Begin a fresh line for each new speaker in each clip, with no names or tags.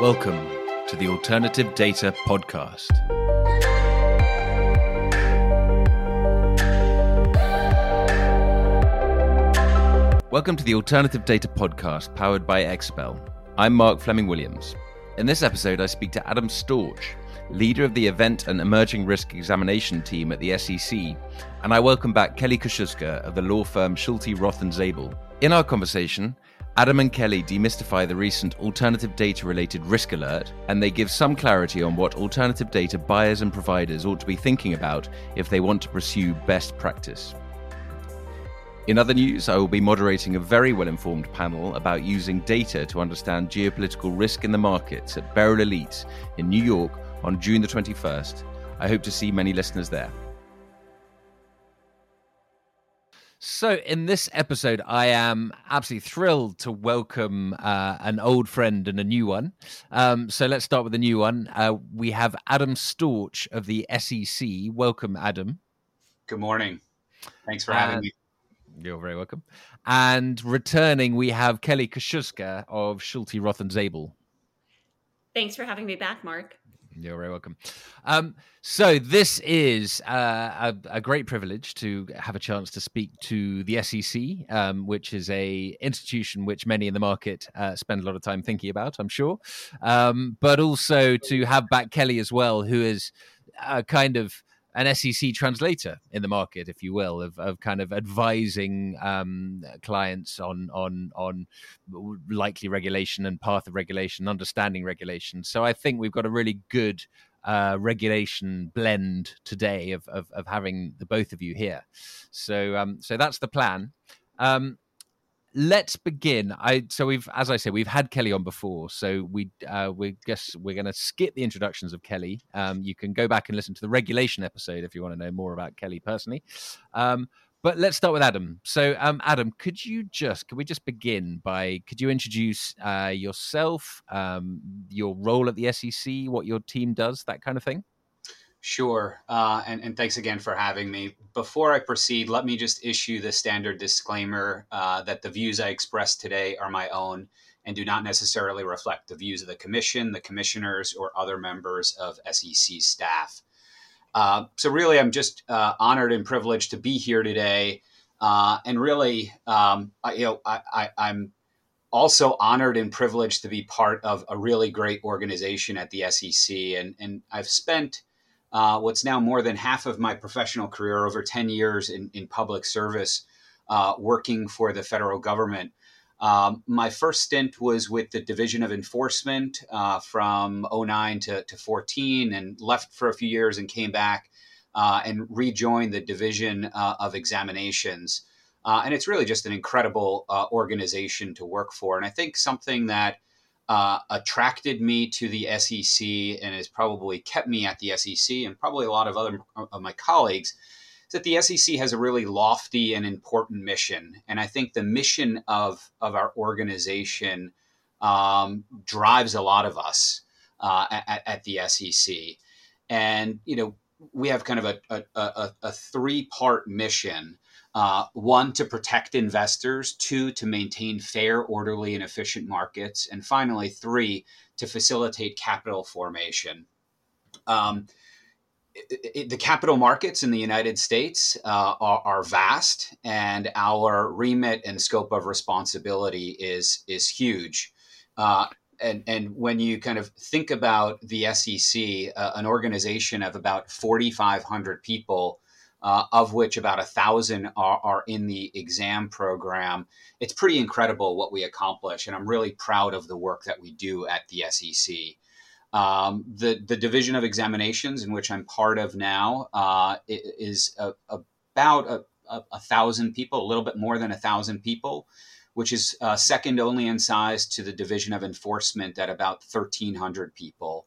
Welcome to the Alternative Data Podcast. Welcome to the Alternative Data Podcast powered by Exabel. I'm Mark Fleming Williams. In this episode, I speak to Adam Storch, leader of the Event and Emerging Risk Examination team at the SEC, and I welcome back Kelly Koscuiszka of the law firm Schulte Roth and Zabel. In our conversation, Adam and Kelly demystify the recent alternative data related risk alert, and they give some clarity on what alternative data buyers and providers ought to be thinking about if they want to pursue best practice. In other news, I will be moderating a very well informed panel about using data to understand geopolitical risk in the markets at Beryl Elite in New York on June the 21st. I hope to see many listeners there. So, in this episode, I am absolutely thrilled to welcome uh, an old friend and a new one. Um, so, let's start with the new one. Uh, we have Adam Storch of the SEC. Welcome, Adam.
Good morning. Thanks for having uh, me.
You're very welcome. And returning, we have Kelly Koscuiszka of Schulte Roth and Zabel.
Thanks for having me back, Mark.
You're very welcome. Um, so this is uh, a, a, great privilege to have a chance to speak to the SEC, um, which is a institution which many in the market uh, spend a lot of time thinking about, I'm sure, um, but also to have back Kelly as well, who is a kind of an SEC translator in the market, if you will, of, of kind of advising um, clients on on on likely regulation and path of regulation, understanding regulation. So I think we've got a really good uh, regulation blend today of, of, of having the both of you here. So um, so that's the plan. Um, let's begin. I so we've, as I said, we've had Kelly on before, so we uh, we guess we're going to skip the introductions of Kelly. Um, you can go back and listen to the regulation episode if you want to know more about Kelly personally. Um, but let's start with Adam. So, um, Adam, could you just could we just begin by could you introduce uh, yourself, um, your role at the SEC, what your team does, that kind of thing?
Sure. Uh, and, and, thanks again for having me. Before I proceed, let me just issue the standard disclaimer uh, that the views I express today are my own and do not necessarily reflect the views of the Commission, the commissioners, or other members of SEC staff. Uh, so, really, I'm just uh, honored and privileged to be here today. Uh, and really, um, I, you know, I, I, I'm also honored and privileged to be part of a really great organization at the SEC. And, and I've spent uh, what's now more than half of my professional career, over 10 years in, in public service, uh, working for the federal government. Um, my first stint was with the Division of Enforcement uh, from 09 to, to 14 and left for a few years and came back uh, and rejoined the Division uh, of Examinations. Uh, and it's really just an incredible organization to work for. And I think something that uh, attracted me to the SEC and has probably kept me at the SEC and probably a lot of other of my colleagues is that the SEC has a really lofty and important mission. And I think the mission of, of our organization um, drives a lot of us uh, at, at, the SEC. And, you know, we have kind of a, a, a, a three part mission uh, one, to protect investors, two, to maintain fair, orderly, and efficient markets, and finally, three, to facilitate capital formation. Um, it, it, the capital markets in the United States uh, are, are, vast, and our remit and scope of responsibility is is huge. Uh, and and when you kind of think about the SEC, uh, an organization of about forty five hundred people uh, of which about a thousand are, are, in the exam program. It's pretty incredible what we accomplish, and I'm really proud of the work that we do at the SEC. Um, the the division of examinations in which I'm part of now uh, is a, a, about a, a, thousand people, a little bit more than a thousand people, which is uh, second only in size to the division of enforcement at about 1,300 people.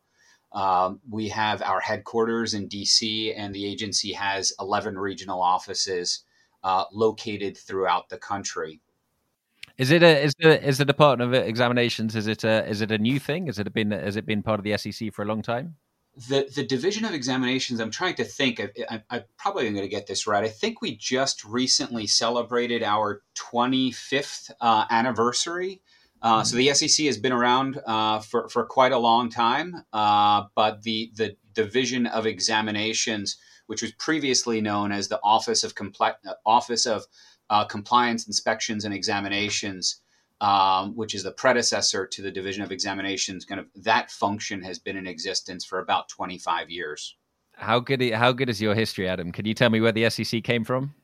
Um, we have our headquarters in DC, and the agency has 11 regional offices uh, located throughout the country.
Is it a is the is the Department of Examinations? Is it a is it a new thing? Has it been has it been part of the SEC for a long time?
The the Division of Examinations. I'm trying to think. I, I, I probably am going to get this right. I think we just recently celebrated our 25th uh, anniversary Uh, so the SEC has been around uh, for, for quite a long time, uh, but the, the Division of Examinations, which was previously known as the Office of, Compli- Office of uh, Compliance, Inspections, and Examinations, um, which is the predecessor to the Division of Examinations, kind of that function has been in existence for about 25 years.
How good? How good is your history, Adam? Can you tell me where the SEC came from?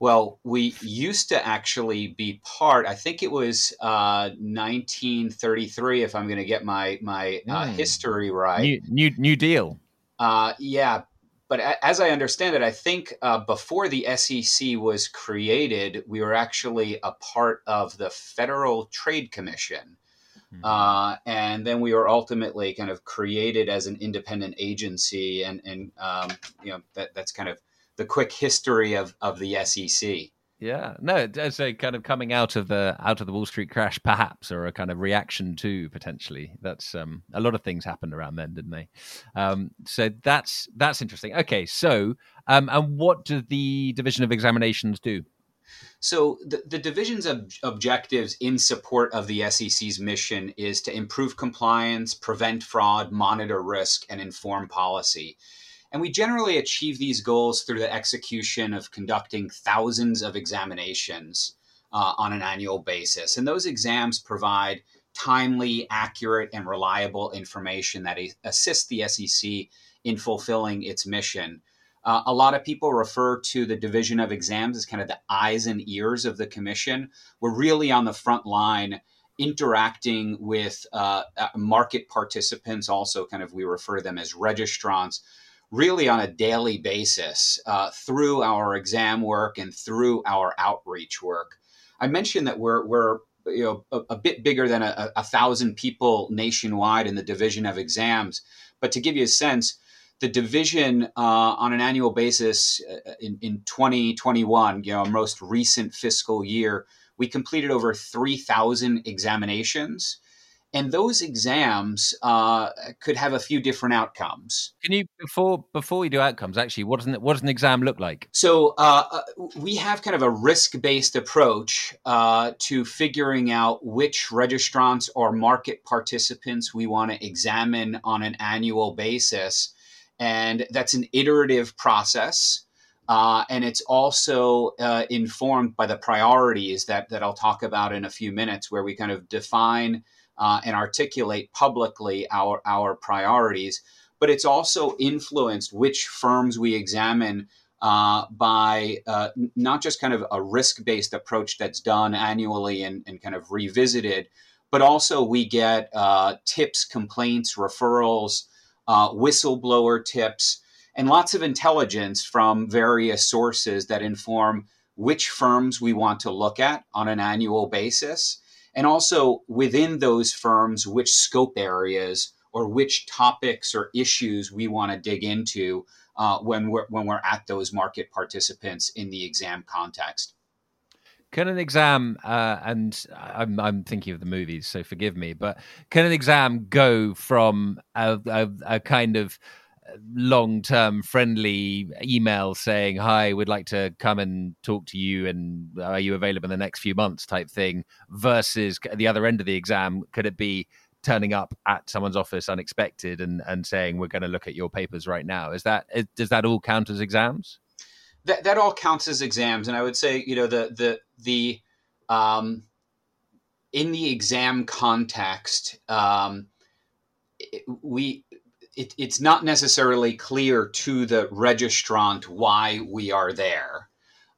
Well, we used to actually be part. I think it was uh, 1933, if I'm going to get my my uh, mm. history right.
New New, new Deal.
Uh, yeah, but as I understand it, I think uh, before the SEC was created, we were actually a part of the Federal Trade Commission. Uh, and then we were ultimately kind of created as an independent agency, and and um, you know that that's kind of the quick history of of the SEC.
Yeah, no, it's a kind of coming out of the out of the Wall Street crash, perhaps, or a kind of reaction to potentially. That's um, a lot of things happened around then, didn't they? Um, so that's that's interesting. Okay, so um, and what do the Division of Examinations do?
So the, the division's ob- objectives in support of the SEC's mission is to improve compliance, prevent fraud, monitor risk, and inform policy. And we generally achieve these goals through the execution of conducting thousands of examinations uh, on an annual basis. And those exams provide timely, accurate, and reliable information that assists the SEC in fulfilling its mission. Uh, a lot of people refer to the Division of Exams as kind of the eyes and ears of the Commission. We're really on the front line interacting with uh, uh market participants, also kind of we refer to them as registrants, really on a daily basis uh, through our exam work and through our outreach work. I mentioned that we're, we're you know, a, a bit bigger than a, a, thousand people nationwide in the division of exams. But to give you a sense, the division uh, on an annual basis uh, in, in 2021, you know, most recent fiscal year, we completed over 3,000 examinations and those exams uh, could have a few different outcomes.
Can you before before we do outcomes? Actually, what does an, what does an exam look like?
So uh, uh we have kind of a risk based approach uh, to figuring out which registrants or market participants we want to examine on an annual basis, and that's an iterative process. Uh, and it's also uh, informed by the priorities that, that I'll talk about in a few minutes, where we kind of define uh, and articulate publicly our, our priorities. But it's also influenced which firms we examine uh, by uh, not just kind of a risk based approach that's done annually and, and, kind of revisited, but also we get uh, tips, complaints, referrals, uh, whistleblower tips, and lots of intelligence from various sources that inform which firms we want to look at on an annual basis and also within those firms, which scope areas or which topics or issues we want to dig into uh, when we're when we're at those market participants in the exam context.
Can an exam, uh, and I'm, I'm thinking of the movies, so forgive me, but can an exam go from a, a, a kind of long term friendly email saying, Hi, we'd like to come and talk to you and are you available in the next few months type thing versus the other end of the exam? Could it be turning up at someone's office unexpected and, and saying, We're going to look at your papers right now? Is that, does that all count as exams?
That, that all counts as exams. And I would say, you know, the, the, the, um, in the exam context, um, we it, it's not necessarily clear to the registrant why we are there.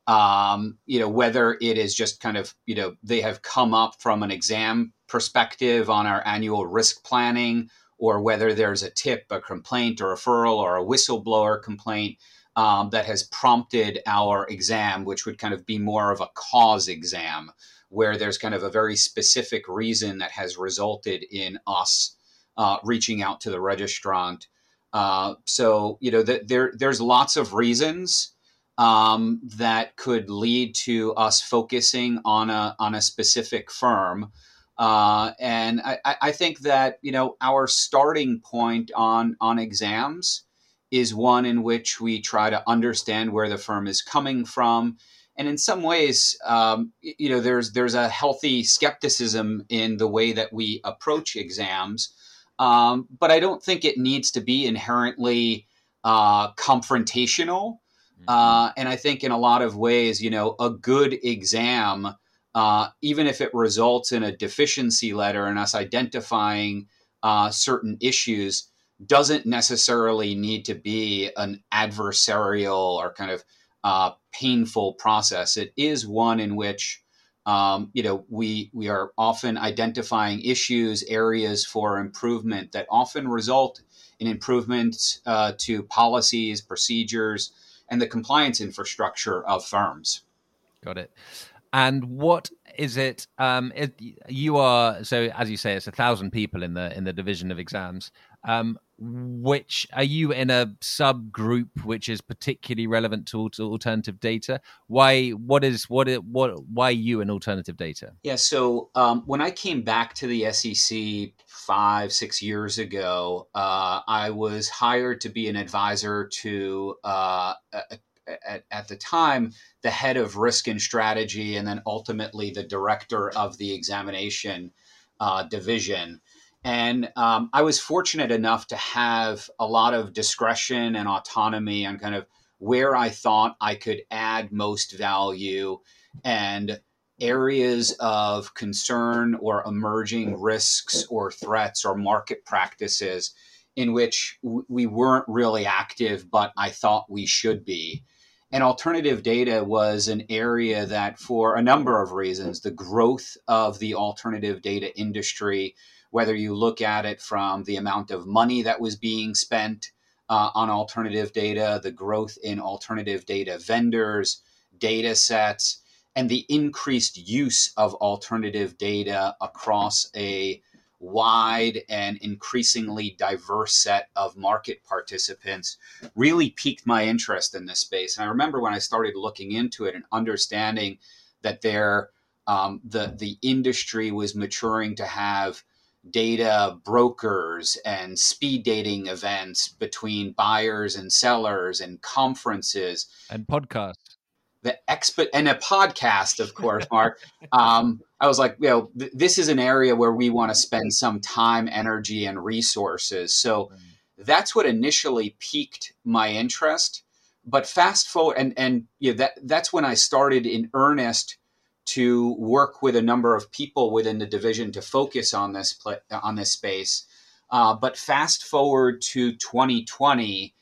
Um, you know, whether it is just kind of, you know, they have come up from an exam perspective on our annual risk planning, or whether there's a tip, a complaint, a referral, or a whistleblower complaint um, that has prompted our exam, which would kind of be more of a cause exam, where there's kind of a very specific reason that has resulted in us uh, reaching out to the registrant. Uh, so you know the, there there's lots of reasons um, that could lead to us focusing on a on a specific firm. Uh, and I, I, think that you know our starting point on on exams is one in which we try to understand where the firm is coming from and in some ways, um, you know, there's there's a healthy skepticism in the way that we approach exams, um, but I don't think it needs to be inherently uh, confrontational. Mm-hmm. Uh, and I think in a lot of ways, you know, a good exam, uh, even if it results in a deficiency letter and us identifying uh, certain issues, doesn't necessarily need to be an adversarial or kind of uh, painful process. It is one in which um, you know we we are often identifying issues, areas for improvement that often result in improvements uh, to policies, procedures, and the compliance infrastructure of firms.
Got it. And what is it? Um, it, you are so as you say, it's a thousand people in the in the division of exams. Um, which are you in a subgroup which is particularly relevant to, to alternative data? Why? What is what? It, what? Why you in alternative data?
Yeah. So um, when I came back to the SEC five six years ago, uh, I was hired to be an advisor to. Uh, at, at, the time the head of risk and strategy, and then ultimately the director of the examination uh, division. And um, I was fortunate enough to have a lot of discretion and autonomy on kind of where I thought I could add most value and areas of concern or emerging risks or threats or market practices in which we weren't really active, but I thought we should be. And alternative data was an area that, for a number of reasons, the growth of the alternative data industry whether you look at it from the amount of money that was being spent uh, on alternative data, the growth in alternative data vendors, data sets, and the increased use of alternative data across a wide and increasingly diverse set of market participants really piqued my interest in this space. And I remember when I started looking into it and understanding that there um, the the industry was maturing to have data brokers and speed dating events between buyers and sellers and conferences.
And podcasts.
The expert and a podcast of course mark. Um, i was like you know th- this is an area where we want to spend some time energy and resources. So that's what initially piqued my interest. But fast forward and and you know, that that's when i started in earnest to work with a number of people within the division to focus on this on this space. Uh, but fast forward to 2020,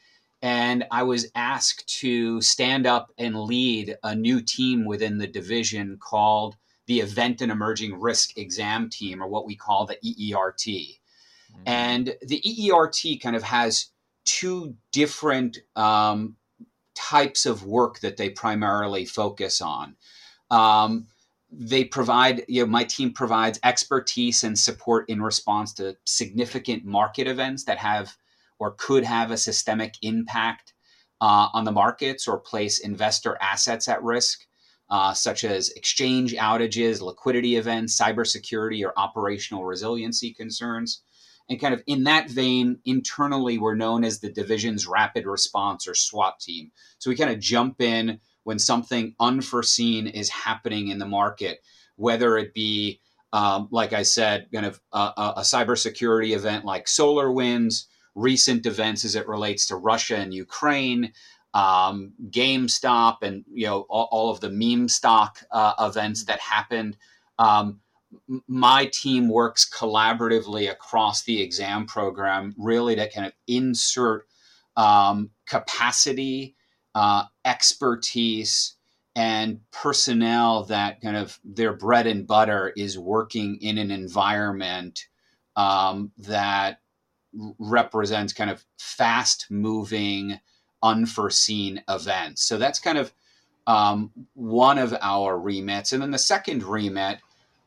and I was asked to stand up and lead a new team within the division called the Event and Emerging Risk Exam Team, or what we call the EERT. Mm-hmm. And the EERT kind of has two different um, types of work that they primarily focus on. Um, they provide, you know, my team provides expertise and support in response to significant market events that have or could have a systemic impact uh, on the markets or place investor assets at risk, uh, such as exchange outages, liquidity events, cybersecurity, or operational resiliency concerns. And kind of in that vein, internally, we're known as the division's rapid response or SWAT team. So we kind of jump in when something unforeseen is happening in the market, whether it be, um, like I said, kind of a, a cybersecurity event like SolarWinds, recent events as it relates to Russia and Ukraine, um, GameStop, and you know all, all of the meme stock uh, events that happened. Um, my team works collaboratively across the exam program, really to kind of insert um, capacity uh, expertise and personnel that kind of their bread and butter is working in an environment um, that represents kind of fast moving unforeseen events. So that's kind of um, one of our remits. And then the second remit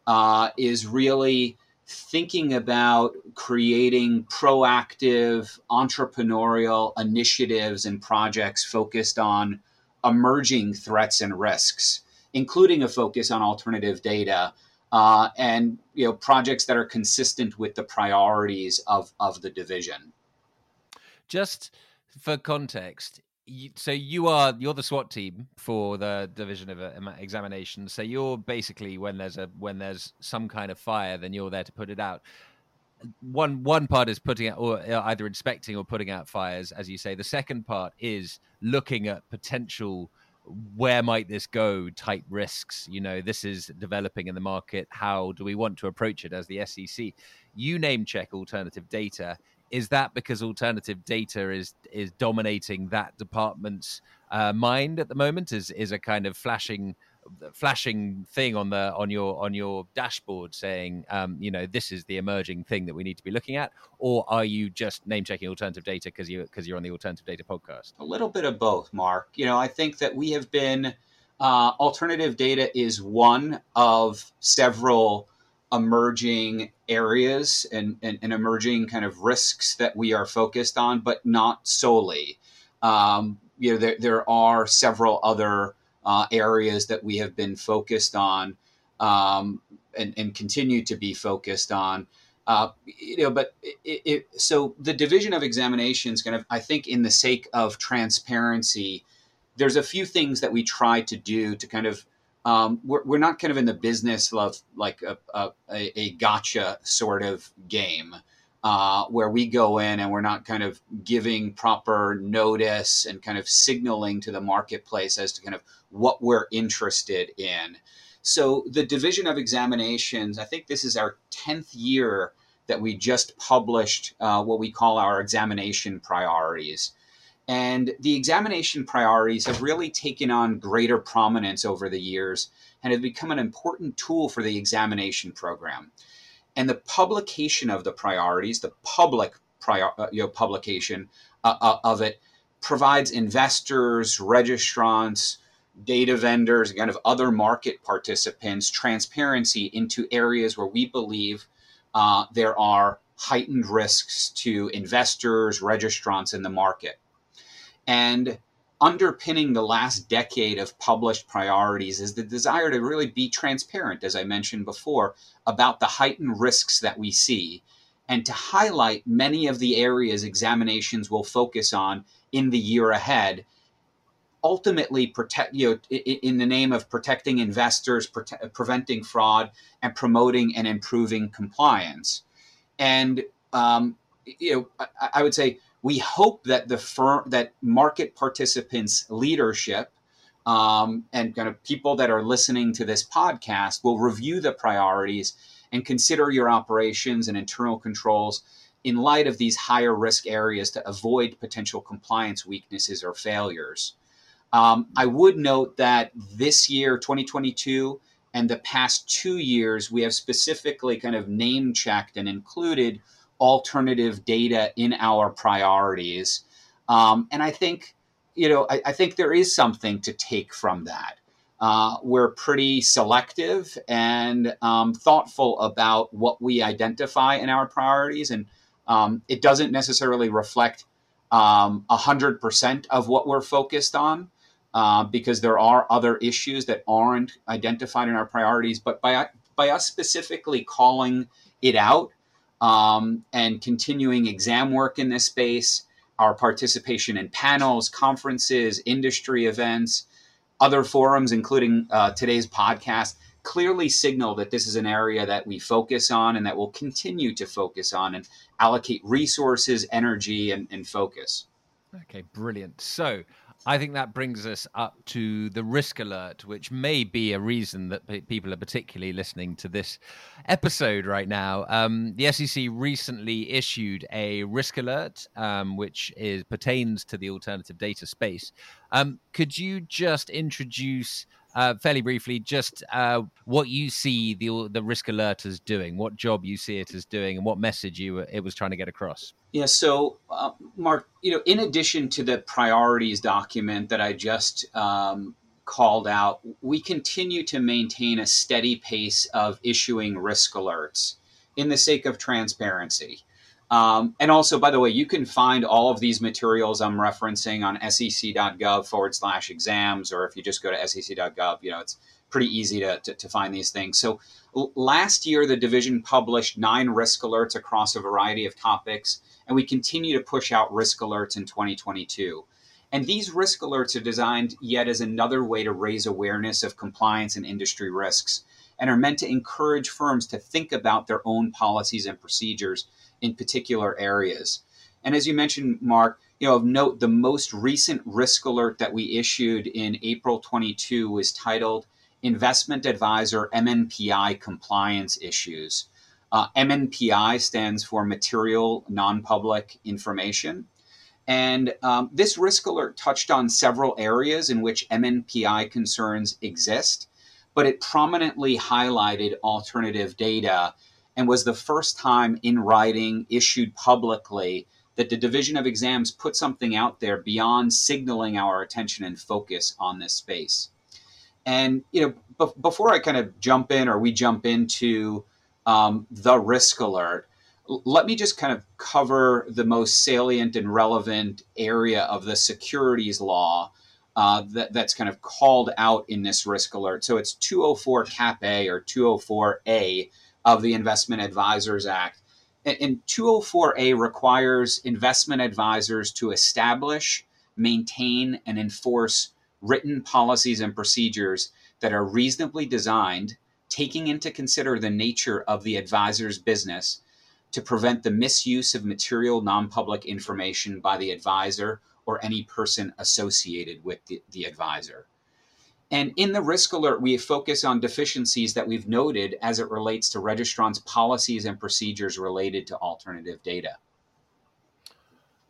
uh, is really thinking about creating proactive entrepreneurial initiatives and projects focused on emerging threats and risks, including a focus on alternative data uh, and you know projects that are consistent with the priorities of, of the division.
Just for context, you, so you are you're the SWAT team for the division of examination. So you're basically when there's a when there's some kind of fire, then you're there to put it out. One one part is putting out or uh, either inspecting or putting out fires, as you say. The second part is looking at potential where might this go type risks you know this is developing in the market how do we want to approach it as the sec you name check alternative data is that because alternative data is is dominating that department's uh, mind at the moment? Is is a kind of flashing flashing thing on the on your on your dashboard saying um, you know this is the emerging thing that we need to be looking at or are you just name checking alternative data because you because you're on the alternative data podcast
a little bit of both mark you know i think that we have been uh, alternative data is one of several emerging areas and, and, and, emerging kind of risks that we are focused on, but not solely. Um, you know, there, there are several other uh, areas that we have been focused on um, and, and continue to be focused on. Uh, you know, but it, it, so the division of examinations, kind of, I think, in the sake of transparency, there's a few things that we try to do to kind of um, we're, we're not kind of in the business of like a, a, a gotcha sort of game uh, where we go in and we're not kind of giving proper notice and kind of signaling to the marketplace as to kind of what we're interested in. So the division of examinations, I think this is our 10th year that we just published uh, what we call our examination priorities. And the examination priorities have really taken on greater prominence over the years and have become an important tool for the examination program. And the publication of the priorities, the public prior, uh, you know, publication uh, uh, of it, provides investors, registrants, data vendors, kind of other market participants transparency into areas where we believe uh, there are heightened risks to investors, registrants in the market. And underpinning the last decade of published priorities is the desire to really be transparent, as I mentioned before, about the heightened risks that we see and to highlight many of the areas examinations will focus on in the year ahead. Ultimately protect you know in the name of protecting investors prote- preventing fraud and promoting and improving compliance. And um, you know I, I would say we hope that the firm that market participants leadership um, and kind of people that are listening to this podcast will review the priorities and consider your operations and internal controls in light of these higher risk areas to avoid potential compliance weaknesses or failures. Um, I would note that this year, 2022, and the past two years, we have specifically kind of name checked and included alternative data in our priorities. Um, and I think, you know, I, I, think there is something to take from that. Uh, we're pretty selective and um, thoughtful about what we identify in our priorities, and um, it doesn't necessarily reflect um, a hundred percent of what we're focused on. Uh, because there are other issues that aren't identified in our priorities, but by by us specifically calling it out um, and continuing exam work in this space, our participation in panels, conferences, industry events, other forums, including uh, today's podcast, clearly signal that this is an area that we focus on and that we'll continue to focus on and allocate resources, energy, and, and focus.
Okay, brilliant. So I think that brings us up to the risk alert, which may be a reason that p- people are particularly listening to this episode right now. Um, the SEC recently issued a risk alert, um, which is pertains to the alternative data space. Um, could you just introduce uh, fairly briefly, just uh, what you see the the risk alert as doing, what job you see it as doing, and what message you it was trying to get across.
Yeah. So, uh, Mark, you know, in addition to the priorities document that I just um, called out, we continue to maintain a steady pace of issuing risk alerts in the sake of transparency. Um, and also, by the way, you can find all of these materials I'm referencing on sec.gov forward slash exams, or if you just go to sec.gov, you know, it's pretty easy to, to, to find these things. So l- last year, the division published nine risk alerts across a variety of topics, and we continue to push out risk alerts in 2022. And these risk alerts are designed yet as another way to raise awareness of compliance and industry risks and are meant to encourage firms to think about their own policies and procedures in particular areas. And as you mentioned, Mark, you know, of note, the most recent risk alert that we issued in April 22 was titled Investment Advisor MNPI Compliance Issues. Uh, MNPI stands for Material Non Public Information. And um, this risk alert touched on several areas in which MNPI concerns exist, but it prominently highlighted alternative data and was the first time in writing issued publicly that the Division of Exams put something out there beyond signaling our attention and focus on this space. And you know, before I kind of jump in or we jump into um, the risk alert, let me just kind of cover the most salient and relevant area of the securities law uh, that, that's kind of called out in this risk alert. So it's 204 Cap A or 204A of the Investment Advisors Act. And 204A requires investment advisors to establish, maintain, and enforce written policies and procedures that are reasonably designed, taking into consider the nature of the advisor's business to prevent the misuse of material non public information by the advisor or any person associated with the, the, advisor. And in the risk alert, we focus on deficiencies that we've noted as it relates to registrants' policies and procedures related to alternative data.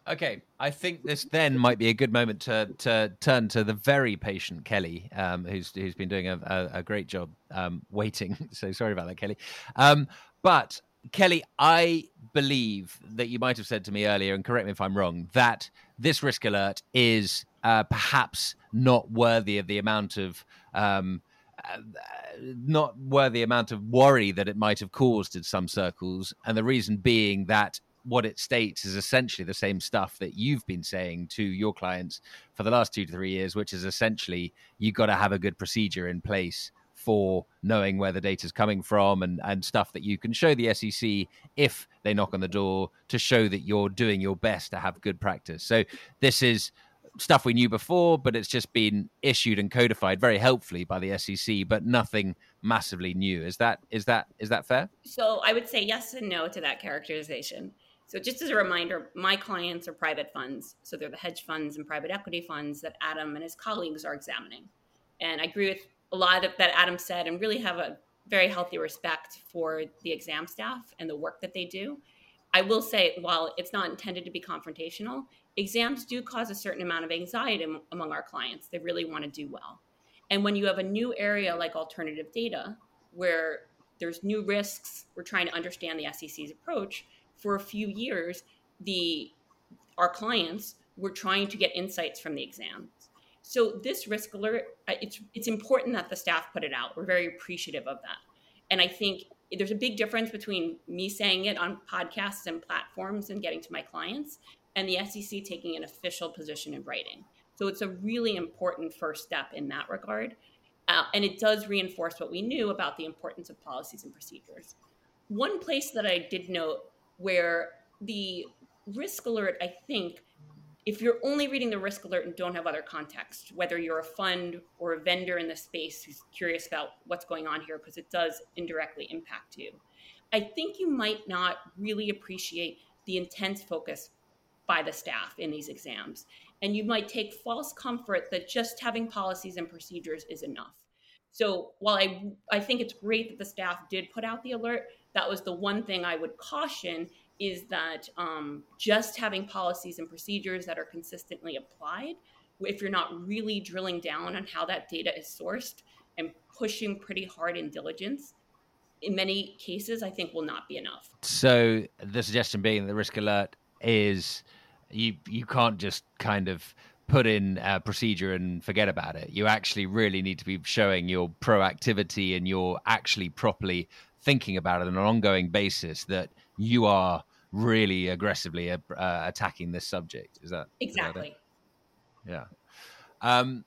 Okay, I think this then might be a good moment to to turn to the very patient Kelly, um, who's who's been doing a, a, a great job um, waiting. So sorry about that, Kelly. Um, but Kelly, I believe that you might have said to me earlier, and correct me if I'm wrong, that this risk alert is uh, perhaps not worthy of the amount of um, uh, not worthy amount of worry that it might have caused in some circles, and the reason being that what it states is essentially the same stuff that you've been saying to your clients for the last two to three years, which is essentially you've got to have a good procedure in place for knowing where the data is coming from and, and stuff that you can show the SEC if they knock on the door to show that you're doing your best to have good practice. So this is stuff we knew before, but it's just been issued and codified very helpfully by the SEC, but nothing massively new. Is that is that is that fair?
So I would say yes and no to that characterization. So just as a reminder, my clients are private funds. So they're the hedge funds and private equity funds that Adam and his colleagues are examining. And I agree with a lot of that Adam said and really have a very healthy respect for the exam staff and the work that they do. I will say, while it's not intended to be confrontational, exams do cause a certain amount of anxiety among our clients. They really want to do well. And when you have a new area like alternative data, where there's new risks, we're trying to understand the SEC's approach. For a few years, the our clients were trying to get insights from the exams. so this risk alert, uh, it's it's important that the staff put it out. We're very appreciative of that. And I think there's a big difference between me saying it on podcasts and platforms and getting to my clients and the SEC taking an official position in writing. So it's a really important first step in that regard. Uh, and it does reinforce what we knew about the importance of policies and procedures. One place that I did note where the risk alert, I think, if you're only reading the risk alert and don't have other context, whether you're a fund or a vendor in the space who's curious about what's going on here, because it does indirectly impact you, I think you might not really appreciate the intense focus by the staff in these exams. And you might take false comfort that just having policies and procedures is enough. So while I, I think it's great that the staff did put out the alert, that was the one thing I would caution is that um, just having policies and procedures that are consistently applied, if you're not really drilling down on how that data is sourced and pushing pretty hard in diligence, in many cases, I think will not be enough.
So the suggestion being the risk alert is you you can't just kind of put in a procedure and forget about it. You actually really need to be showing your proactivity and you're actually properly thinking about it on an ongoing basis that you are really aggressively uh, uh attacking this subject. Is that
exactly?
Is that yeah. Um,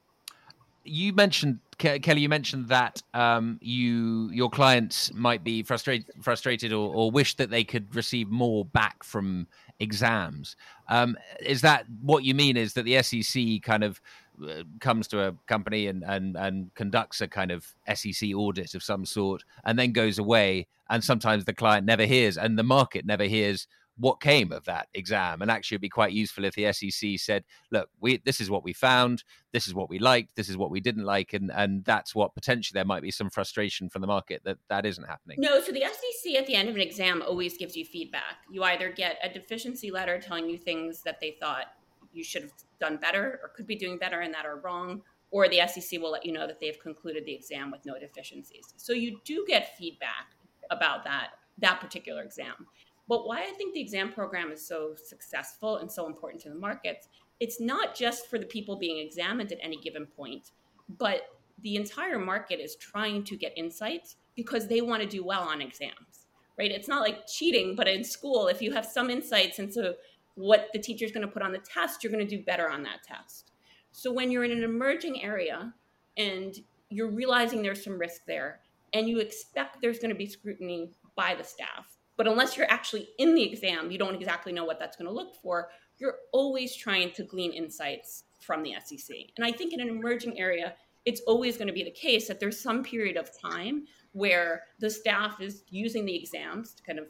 you mentioned Kelly. You mentioned that um, you your clients might be frustrated, frustrated, or, or wish that they could receive more back from exams. Um, is that what you mean? Is that the SEC kind of uh, comes to a company and, and and conducts a kind of SEC audit of some sort, and then goes away, and sometimes the client never hears, and the market never hears what came of that exam and actually it'd be quite useful if the SEC said look we this is what we found this is what we liked this is what we didn't like and and that's what potentially there might be some frustration from the market that that isn't happening.
No so the SEC at the end of an exam always gives you feedback. You either get a deficiency letter telling you things that they thought you should have done better or could be doing better and that are wrong or the SEC will let you know that they've concluded the exam with no deficiencies. So you do get feedback about that that particular exam but why I think the exam program is so successful and so important to the markets, it's not just for the people being examined at any given point, but the entire market is trying to get insights because they want to do well on exams, right? It's not like cheating, but in school, if you have some insights into what the teacher is going to put on the test, you're going to do better on that test. So when you're in an emerging area and you're realizing there's some risk there and you expect there's going to be scrutiny by the staff, but unless you're actually in the exam, you don't exactly know what that's going to look for. You're always trying to glean insights from the SEC. And I think in an emerging area, it's always going to be the case that there's some period of time where the staff is using the exams to kind of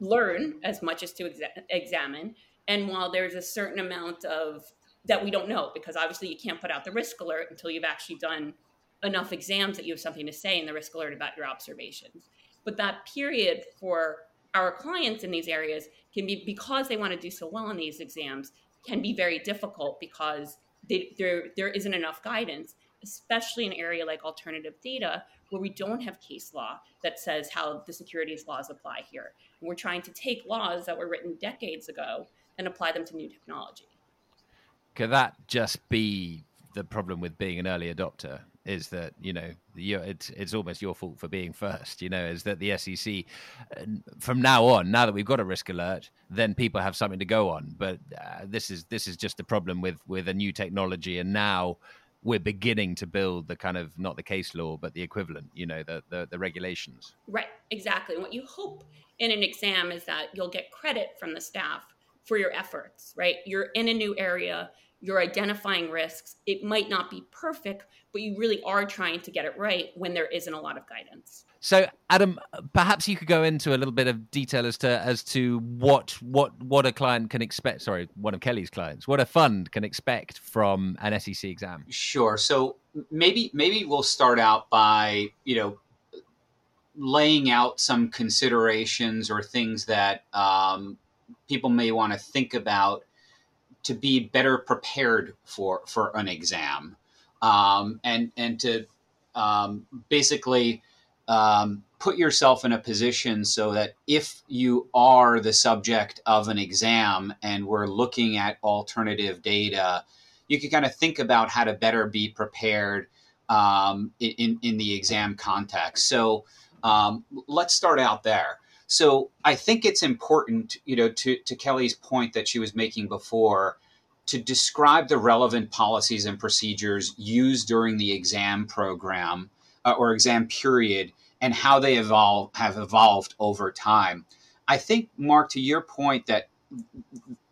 learn as much as to exa- examine. And while there's a certain amount of that we don't know, because obviously you can't put out the risk alert until you've actually done enough exams that you have something to say in the risk alert about your observations. But that period for our clients in these areas can be because they want to do so well on these exams can be very difficult because they, there there isn't enough guidance, especially in an area like alternative data where we don't have case law that says how the securities laws apply here. We're trying to take laws that were written decades ago and apply them to new technology.
Could that just be the problem with being an early adopter? is that you know it's it's almost your fault for being first. You know, is that the SEC from now on, now that we've got a risk alert, then people have something to go on. But uh, this is this is just a problem with with a new technology, and now we're beginning to build the kind of not the case law, but the equivalent. You know, the the, the regulations.
Right, exactly. What you hope in an exam is that you'll get credit from the staff for your efforts. Right, you're in a new area you're identifying risks. It might not be perfect, but you really are trying to get it right when there isn't a lot of guidance.
So, Adam, perhaps you could go into a little bit of detail as to as to what what what a client can expect. Sorry, one of Kelly's clients, what a fund can expect from an SEC exam.
Sure. So maybe maybe we'll start out by you know laying out some considerations or things that um, people may want to think about to be better prepared for for an exam, um, and and to um, basically um, put yourself in a position so that if you are the subject of an exam and we're looking at alternative data, you can kind of think about how to better be prepared um, in in the exam context. So um, let's start out there. So I think it's important, you know, to, to Kelly's point that she was making before, to describe the relevant policies and procedures used during the exam program uh, or exam period and how they evolve have evolved over time. I think, Mark, to your point that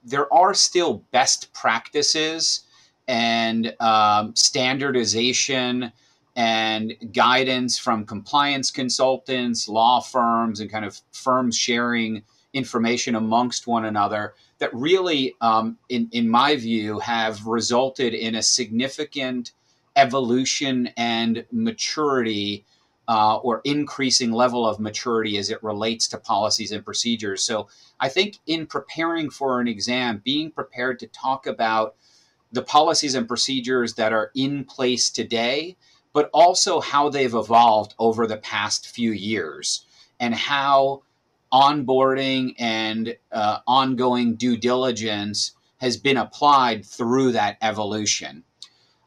there are still best practices and um, standardization and guidance from compliance consultants, law firms, and kind of firms sharing information amongst one another that really, um, in, in my view, have resulted in a significant evolution and maturity uh, or increasing level of maturity as it relates to policies and procedures. So I think in preparing for an exam, being prepared to talk about the policies and procedures that are in place today but also how they've evolved over the past few years and how onboarding and uh, ongoing due diligence has been applied through that evolution.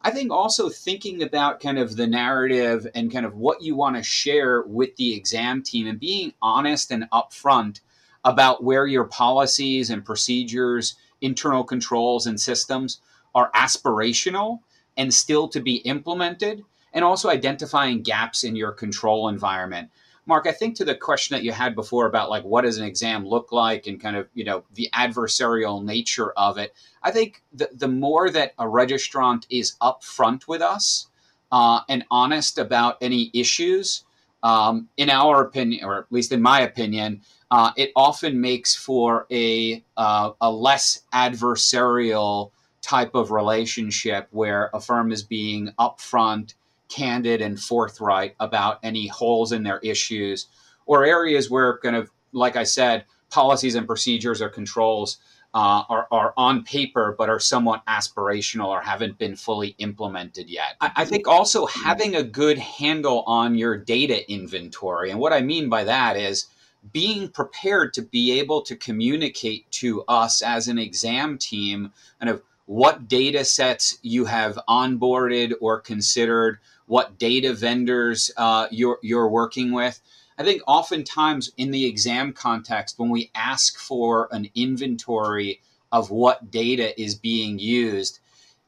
I think also thinking about kind of the narrative and kind of what you want to share with the exam team and being honest and upfront about where your policies and procedures, internal controls and systems are aspirational and still to be implemented and also identifying gaps in your control environment. Mark, I think to the question that you had before about like what does an exam look like and kind of you know the adversarial nature of it, I think the the more that a registrant is upfront with us uh, and honest about any issues, um, in our opinion, or at least in my opinion, uh, it often makes for a uh, a less adversarial type of relationship where a firm is being upfront, candid, and forthright about any holes in their issues or areas where kind of like I said, policies and procedures or controls uh, are, are on paper but are somewhat aspirational or haven't been fully implemented yet. I, I think also having a good handle on your data inventory. And what I mean by that is being prepared to be able to communicate to us as an exam team kind of what data sets you have onboarded or considered, what data vendors uh, you're, you're working with. I think oftentimes in the exam context, when we ask for an inventory of what data is being used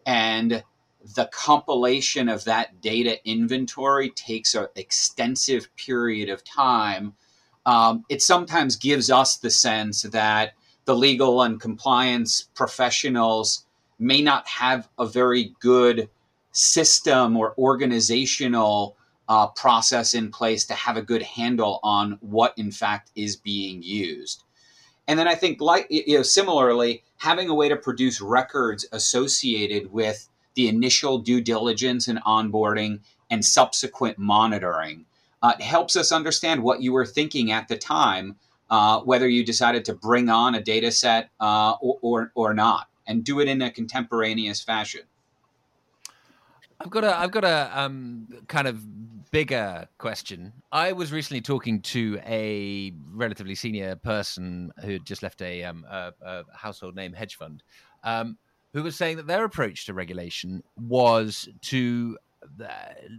and the compilation of that data inventory takes an extensive period of time, um, it sometimes gives us the sense that the legal and compliance professionals may not have a very good system or organizational uh, process in place to have a good handle on what in fact is being used. And then I think, like you know, similarly, having a way to produce records associated with the initial due diligence and onboarding and subsequent monitoring uh, helps us understand what you were thinking at the time, uh, whether you decided to bring on a data set uh, or, or, or not, and do it in a contemporaneous fashion.
I've got a I've got a um, kind of bigger question. I was recently talking to a relatively senior person who had just left a, um, a, a household name hedge fund, um, who was saying that their approach to regulation was to uh,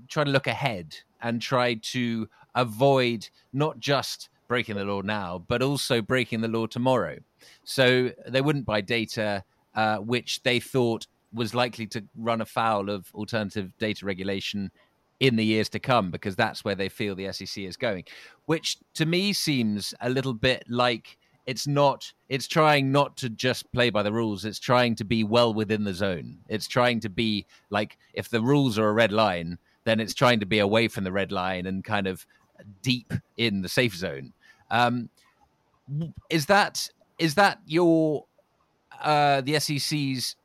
try to look ahead and try to avoid not just breaking the law now, but also breaking the law tomorrow. So they wouldn't buy data uh, which they thought was likely to run afoul of alternative data regulation in the years to come because that's where they feel the SEC is going, which to me seems a little bit like it's not it's trying not to just play by the rules. It's trying to be well within the zone. It's trying to be like if the rules are a red line then it's trying to be away from the red line and kind of deep in the safe zone. Um, is that is that your uh, the sec's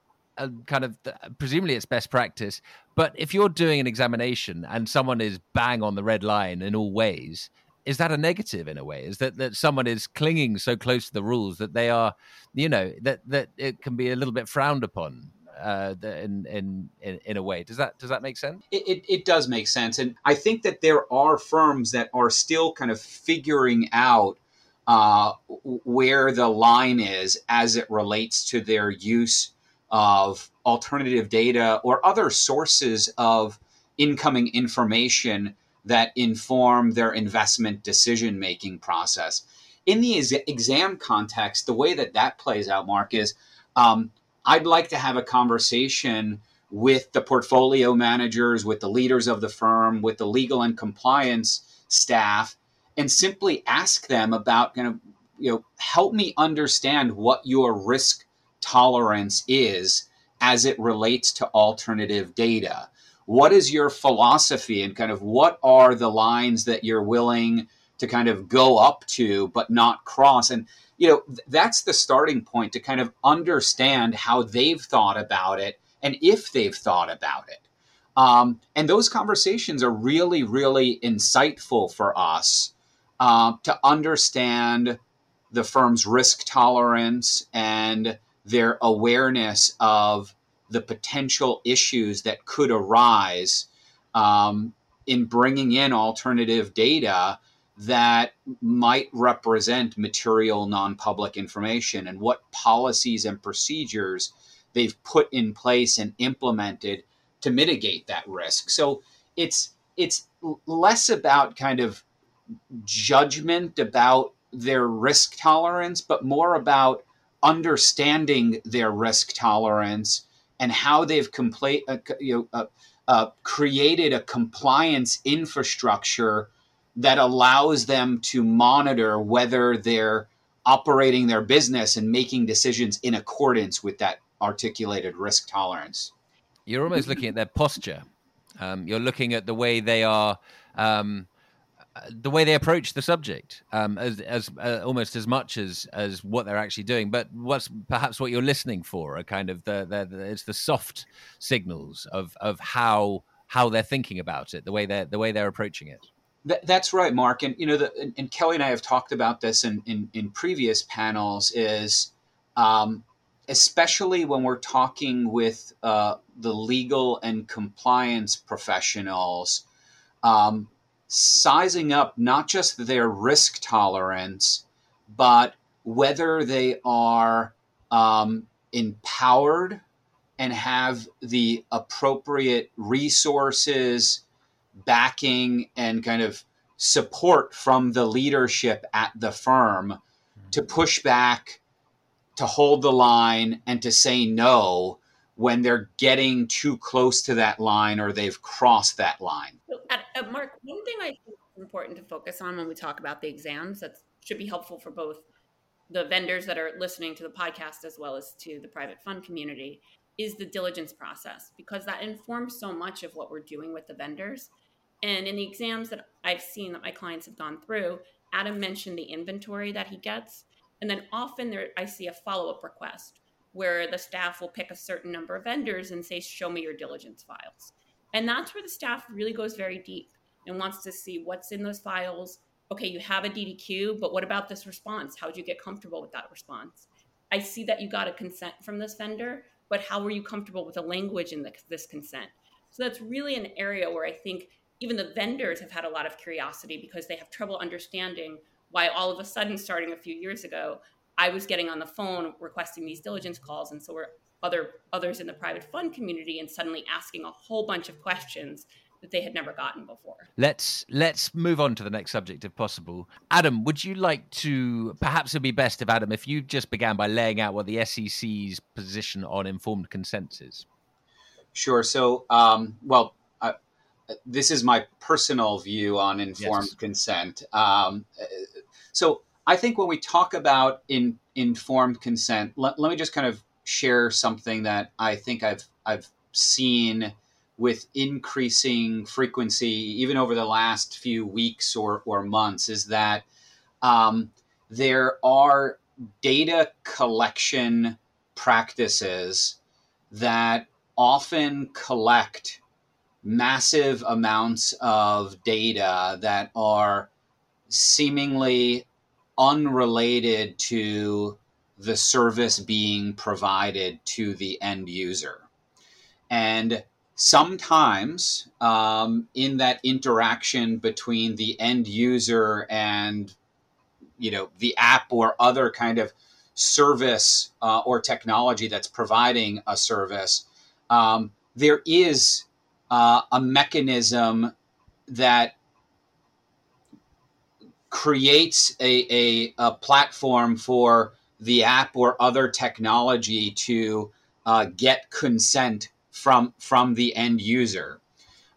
kind of presumably it's best practice. But if you're doing an examination and someone is bang on the red line in all ways, is that a negative in a way? Is that that someone is clinging so close to the rules that they are, you know, that that it can be a little bit frowned upon uh, in, in in in a way. Does that does that make sense?
It, it, it does make sense, and I think that there are firms that are still kind of figuring out uh, where the line is as it relates to their use of alternative data or other sources of incoming information that inform their investment decision making process. In the exam context, the way that that plays out, Mark, is um, I'd like to have a conversation with the portfolio managers, with the leaders of the firm, with the legal and compliance staff, and simply ask them about kind of, you know, help me understand what your risk tolerance is as it relates to alternative data. What is your philosophy and kind of what are the lines that you're willing to kind of go up to but not cross? And, you know, that's the starting point to kind of understand how they've thought about it and if they've thought about it. Um, and those conversations are really, really insightful for us uh, to understand the firm's risk tolerance and their awareness of the potential issues that could arise um, in bringing in alternative data that might represent material non-public information and what policies and procedures they've put in place and implemented to mitigate that risk. So it's it's less about kind of judgment about their risk tolerance but more about understanding their risk tolerance and how they've compla- uh, you know, uh, uh, created a compliance infrastructure that allows them to monitor whether they're operating their business and making decisions in accordance with that articulated risk tolerance.
You're almost looking at their posture. Um, you're looking at the way they are, um, the way they approach the subject, um, as, as uh, almost as much as as what they're actually doing. But what's perhaps what you're listening for are kind of the, the, the it's the soft signals of of how how they're thinking about it, the way they're the way they're approaching it.
that's right, Mark. And you know, the, and, and, Kelly and I have talked about this in in, in previous panels. Is um, especially when we're talking with uh, the legal and compliance professionals, um, sizing up not just their risk tolerance, but whether they are um, empowered and have the appropriate resources, backing, and kind of support from the leadership at the firm to push back to hold the line and to say no when they're getting too close to that line or they've crossed that line.
Uh, uh, Mark, one thing I think is important to focus on when we talk about the exams that should be helpful for both the vendors that are listening to the podcast as well as to the private fund community is the diligence process because that informs so much of what we're doing with the vendors. And in the exams that I've seen that my clients have gone through, Adam mentioned the inventory that he gets. And then often there, I see a follow up request where the staff will pick a certain number of vendors and say, Show me your diligence files. And that's where the staff really goes very deep and wants to see what's in those files. Okay, you have a DDQ, but what about this response? How did you get comfortable with that response? I see that you got a consent from this vendor, but how were you comfortable with the language in the, this consent? So that's really an area where I think even the vendors have had a lot of curiosity because they have trouble understanding why all of a sudden, starting a few years ago, I was getting on the phone requesting these diligence calls, and so were other others in the private fund community, and suddenly asking a whole bunch of questions that they had never gotten before.
Let's let's move on to the next subject if possible. Adam, would you like to perhaps it'd be best if Adam if you just began by laying out what the SEC's position on informed consent is.
Sure. So, um, well, uh, this is my personal view on informed yes. consent. Um, so I think when we talk about in, informed consent, let, let me just kind of share something that I think I've I've seen with increasing frequency, even over the last few weeks or, or months, is that um, there are data collection practices that often collect massive amounts of data that are seemingly unrelated to the service being provided to the end user. And sometimes um, in that interaction between the end user and you know the app or other kind of service uh, or technology that's providing a service um, there is uh, a mechanism that creates a, a, a, platform for the app or other technology to uh, get consent from from the end user.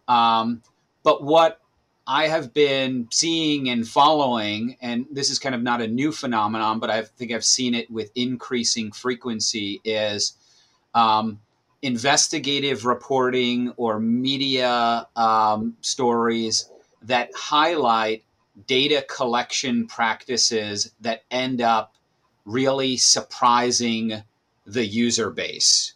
Um, but what I have been seeing and following, and this is kind of not a new phenomenon, but I think I've seen it with increasing frequency, is um, investigative reporting or media um, stories that highlight data collection practices that end up really surprising the user base.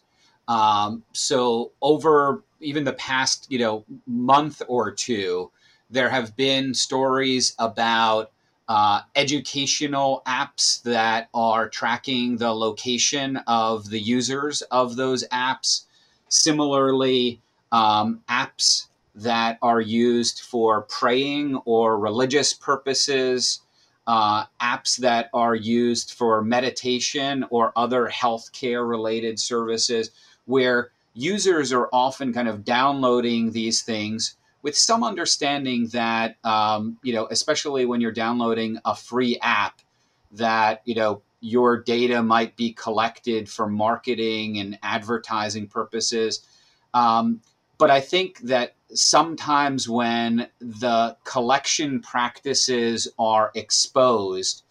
Um, so over even the past you know month or two, there have been stories about uh, educational apps that are tracking the location of the users of those apps. Similarly, um, apps that are used for praying or religious purposes, uh, apps that are used for meditation or other healthcare related services, where users are often kind of downloading these things with some understanding that, um, you know, especially when you're downloading a free app, that, you know, your data might be collected for marketing and advertising purposes. Um, but I think that sometimes when the collection practices are exposed,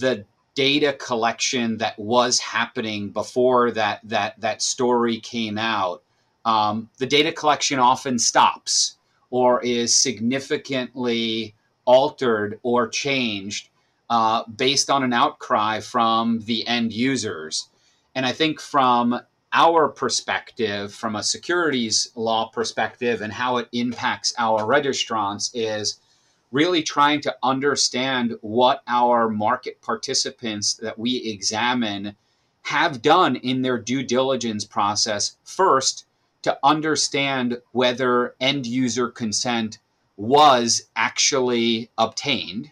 the data collection that was happening before that that that story came out, um, the data collection often stops or is significantly altered or changed uh, based on an outcry from the end users. And I think from our perspective, from a securities law perspective, and how it impacts our registrants is really trying to understand what our market participants that we examine have done in their due diligence process first to understand whether end user consent was actually obtained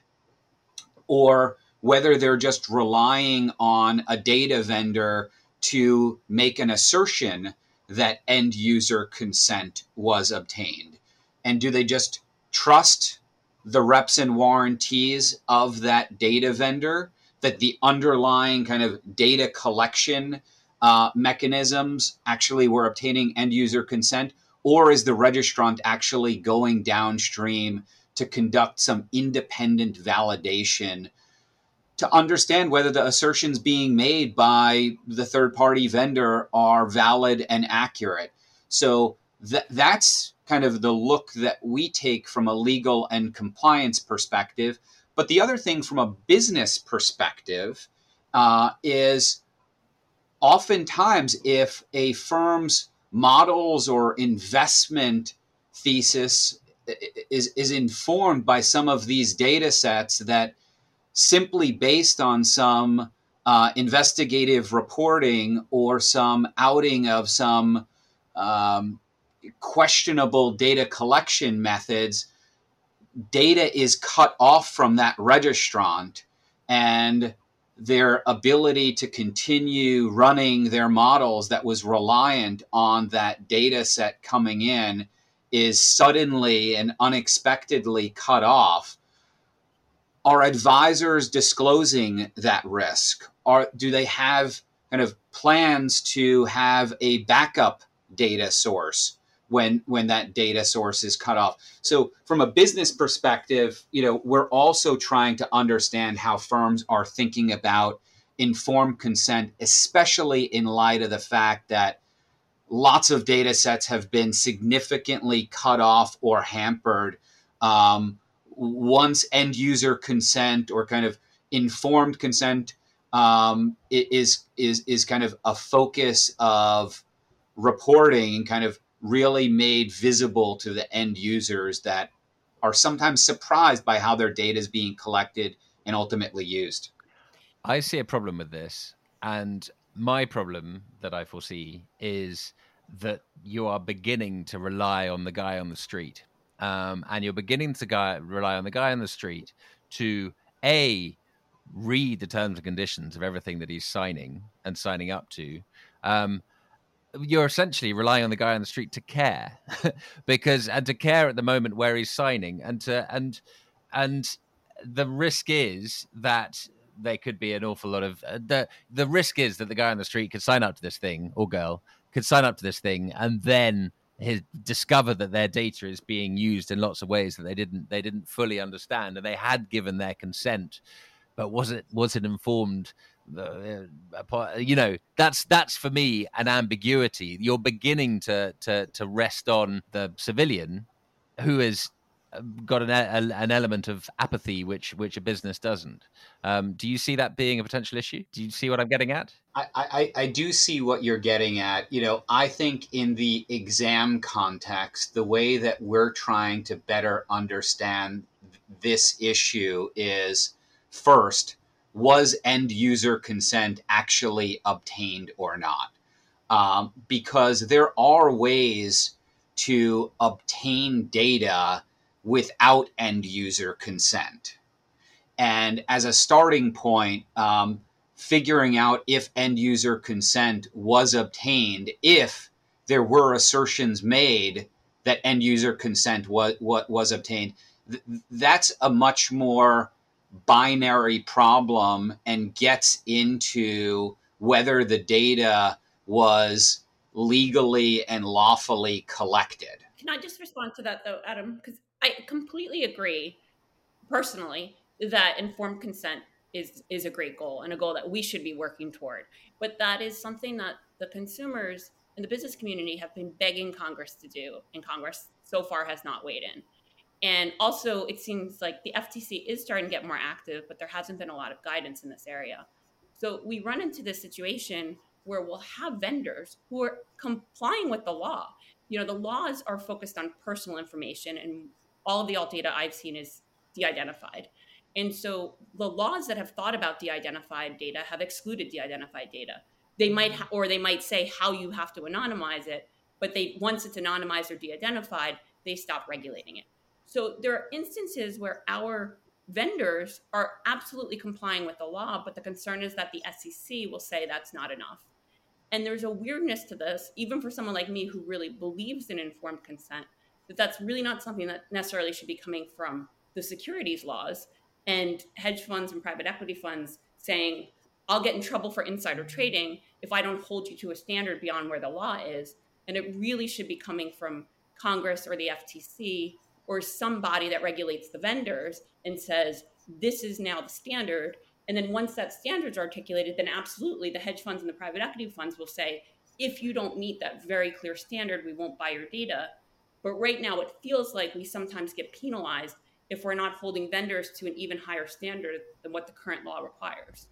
or whether they're just relying on a data vendor to make an assertion that end user consent was obtained? And do they just trust the reps and warranties of that data vendor that the underlying kind of data collection uh, mechanisms actually were obtaining end user consent? Or is the registrant actually going downstream to conduct some independent validation to understand whether the assertions being made by the third party vendor are valid and accurate. So th- that's kind of the look that we take from a legal and compliance perspective. But the other thing from a business perspective uh, is oftentimes if a firm's models or investment thesis is, is informed by some of these data sets that simply based on some uh, investigative reporting or some outing of some um, questionable data collection methods, data is cut off from that registrant and their ability to continue running their models that was reliant on that data set coming in is suddenly and unexpectedly cut off are advisors disclosing that risk? Are do they have kind of plans to have a backup data source when when that data source is cut off? So from a business perspective, you know, we're also trying to understand how firms are thinking about informed consent, especially in light of the fact that lots of data sets have been significantly cut off or hampered um, once end user consent or kind of informed consent um, is is is kind of a focus of reporting and kind of really made visible to the end users that are sometimes surprised by how their data is being collected and ultimately used.
I see a problem with this, and my problem that I foresee is that you are beginning to rely on the guy on the street um, and you're beginning to guy, rely on the guy on the street to a read the terms and conditions of everything that he's signing and signing up to. Um, you're essentially relying on the guy on the street to care because and to care at the moment where he's signing and to and and the risk is that there could be an awful lot of uh, the the risk is that the guy on the street could sign up to this thing or girl could sign up to this thing and then his, discover that their data is being used in lots of ways that they didn't they didn't fully understand, and they had given their consent, but was it was it informed? Uh, you know that's that's for me an ambiguity. You're beginning to to to rest on the civilian who is got an, a, an element of apathy which which a business doesn't. Um, do you see that being a potential issue? Do you see what I'm getting at?
I, I, I do see what you're getting at. You know, I think in the exam context, the way that we're trying to better understand this issue is first, was end user consent actually obtained or not? Um, because there are ways to obtain data without end user consent. And as a starting point, um, figuring out if end user consent was obtained, if there were assertions made that end user consent was, was obtained, th- that's a much more binary problem and gets into whether the data was legally and lawfully collected.
Can I just respond to that though, Adam? Because I completely agree personally that informed consent is is a great goal and a goal that we should be working toward. But that is something that the consumers and the business community have been begging Congress to do, and Congress so far has not weighed in. And also, it seems like the FTC is starting to get more active, but there hasn't been a lot of guidance in this area. So we run into this situation where we'll have vendors who are complying with the law. You know, the laws are focused on personal information, and all of the alt data I've seen is de identified. And so the laws that have thought about de identified data have excluded de identified data. They might, ha- or they might say how you have to anonymize it, but they once it's anonymized or de identified, they stop regulating it. So there are instances where our vendors are absolutely complying with the law, but the concern is that the SEC will say that's not enough. And there's a weirdness to this, even for someone like me who really believes in informed consent, that that's really not something that necessarily should be coming from the securities laws and hedge funds and private equity funds saying, I'll get in trouble for insider trading if I don't hold you to a standard beyond where the law is. And it really should be coming from Congress or the FTC or somebody that regulates the vendors and says, this is now the standard. And then once that standard's articulated, then absolutely the hedge funds and the private equity funds will say, if you don't meet that very clear standard, we won't buy your data. But right now, it feels like we sometimes get penalized if we're not holding vendors to an even higher standard than what the current law requires.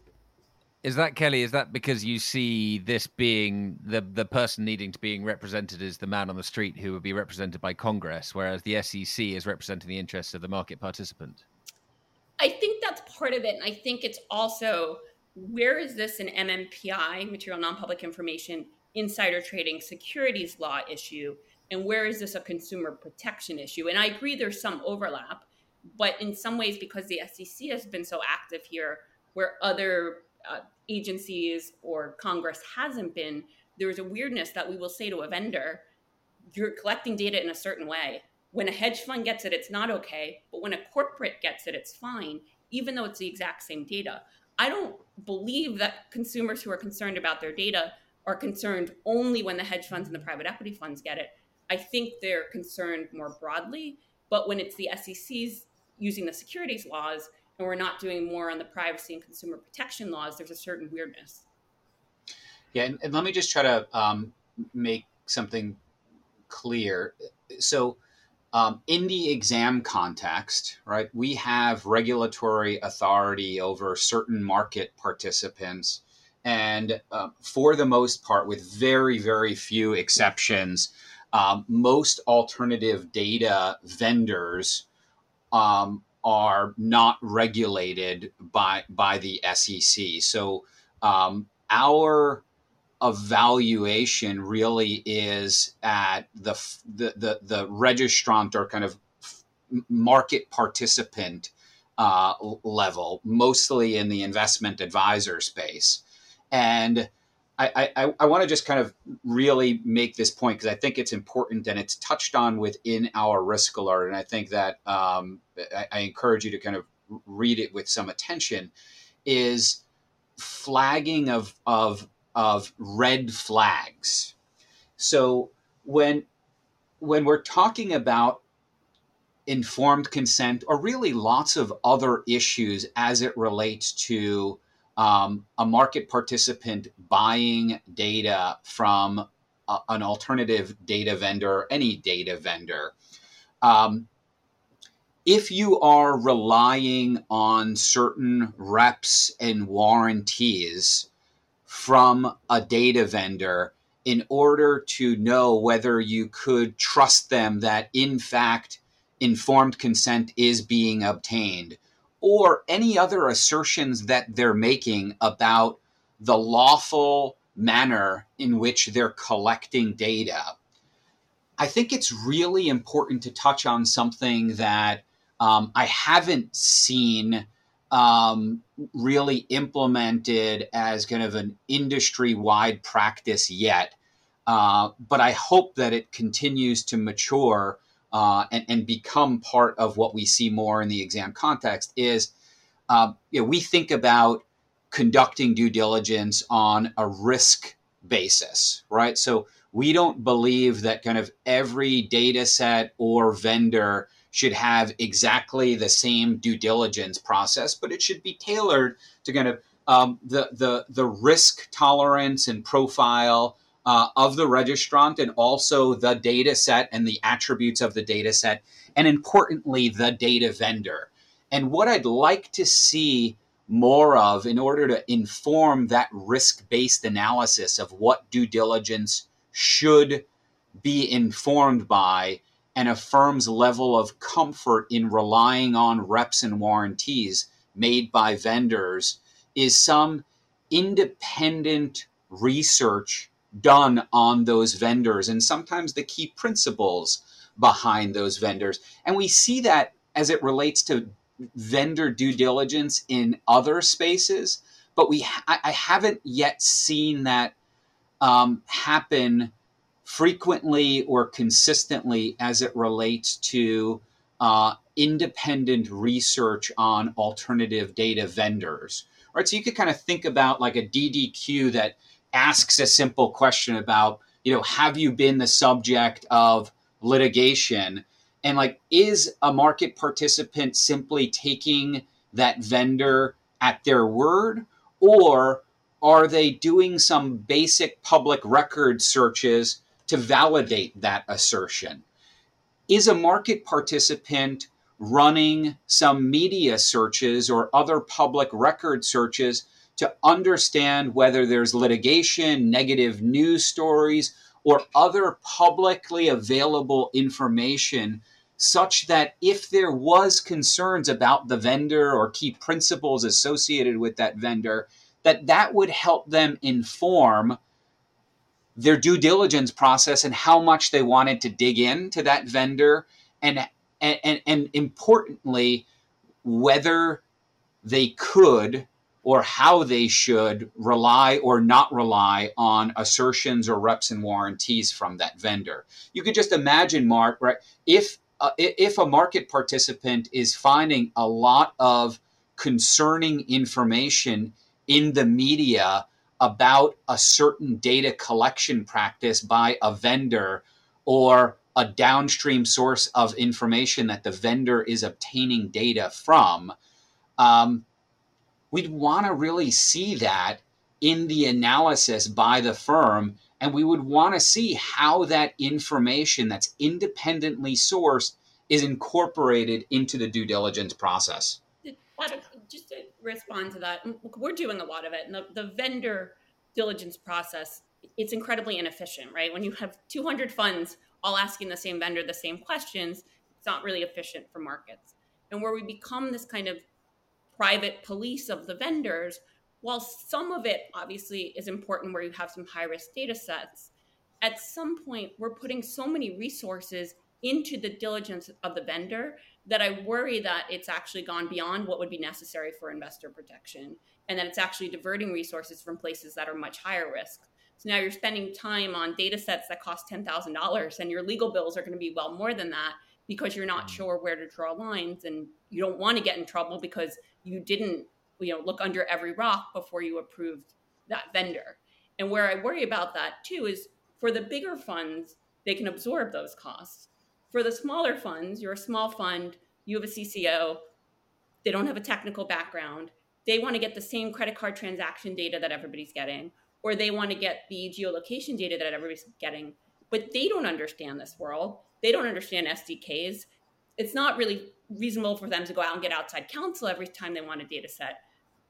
Is that Kelly? Is that because you see this being the the person needing to being represented as the man on the street who would be represented by Congress, whereas the SEC is representing the interests of the market participant?
I think that's part of it, and I think it's also where is this an MNPI, material non-public information, insider trading, securities law issue, and where is this a consumer protection issue? And I agree, there's some overlap, but in some ways, because the SEC has been so active here, where other uh, agencies or Congress hasn't been, there's a weirdness that we will say to a vendor, you're collecting data in a certain way. When a hedge fund gets it, it's not okay. But when a corporate gets it, it's fine, even though it's the exact same data. I don't believe that consumers who are concerned about their data are concerned only when the hedge funds and the private equity funds get it. I think they're concerned more broadly. But when it's the SEC's using the securities laws, and we're not doing more on the privacy and consumer protection laws, there's a certain weirdness.
Yeah, and, and let me just try to um, make something clear. So, um, in the exam context, right, we have regulatory authority over certain market participants. And uh, for the most part, with very, very few exceptions, um, most alternative data vendors um, are not regulated by by the SEC. So um, our evaluation really is at the, the the the registrant or kind of market participant uh, level, mostly in the investment advisor space, and I, I, I want to just kind of really make this point because I think it's important and it's touched on within our risk alert. And I think that um, I, I encourage you to kind of read it with some attention is flagging of, of, of red flags. So when, when we're talking about informed consent or really lots of other issues as it relates to um, a market participant buying data from a, an alternative data vendor, any data vendor. Um, if you are relying on certain reps and warranties from a data vendor in order to know whether you could trust them that, in fact, informed consent is being obtained, or any other assertions that they're making about the lawful manner in which they're collecting data. I think it's really important to touch on something that um, I haven't seen um, really implemented as kind of an industry wide practice yet. Uh, but I hope that it continues to mature uh, and, and, become part of what we see more in the exam context is uh, you know, we think about conducting due diligence on a risk basis, right? So we don't believe that kind of every data set or vendor should have exactly the same due diligence process, but it should be tailored to kind of um, the, the, the risk tolerance and profile uh, of the registrant and also the data set and the attributes of the data set, and importantly, the data vendor. And what I'd like to see more of in order to inform that risk based analysis of what due diligence should be informed by and a firm's level of comfort in relying on reps and warranties made by vendors is some independent research done on those vendors and sometimes the key principles behind those vendors. And we see that as it relates to vendor due diligence in other spaces, but we I, haven't yet seen that um, happen frequently or consistently as it relates to uh, independent research on alternative data vendors. Right, so you could kind of think about like a DDQ that asks a simple question about, you know, have you been the subject of litigation? And like, is a market participant simply taking that vendor at their word? Or are they doing some basic public record searches to validate that assertion? Is a market participant running some media searches or other public record searches to understand whether there's litigation, negative news stories, or other publicly available information such that if there was concerns about the vendor or key principles associated with that vendor that that would help them inform their due diligence process and how much they wanted to dig into that vendor and and, and, and importantly whether they could or how they should rely or not rely on assertions or reps and warranties from that vendor. You could just imagine, Mark, right? If uh, if a market participant is finding a lot of concerning information in the media about a certain data collection practice by a vendor or a downstream source of information that the vendor is obtaining data from, um, we'd want to really see that in the analysis by the firm and we would want to see how that information that's independently sourced is incorporated into the due diligence process.
Just to respond to that we're doing a lot of it and the, the vendor diligence process it's incredibly inefficient right? When you have 200 funds all asking the same vendor the same questions it's not really efficient for markets. And where we become this kind of private police of the vendors, while some of it obviously is important where you have some high risk data sets, at some point we're putting so many resources into the diligence of the vendor that I worry that it's actually gone beyond what would be necessary for investor protection and that it's actually diverting resources from places that are much higher risk. So now you're spending time on data sets that cost $10,000 and your legal bills are going to be well more than that because you're not mm. sure where to draw lines and you don't want to get in trouble because you didn't you know look under every rock before you approved that vendor. And where i worry about that too is for the bigger funds they can absorb those costs. For the smaller funds you're a small fund you have a cco they don't have a technical background they want to get the same credit card transaction data that everybody's getting or they want to get the geolocation data that everybody's getting but they don't understand this world they don't understand sdks it's not really reasonable for them to go out and get outside counsel every time they want a data set.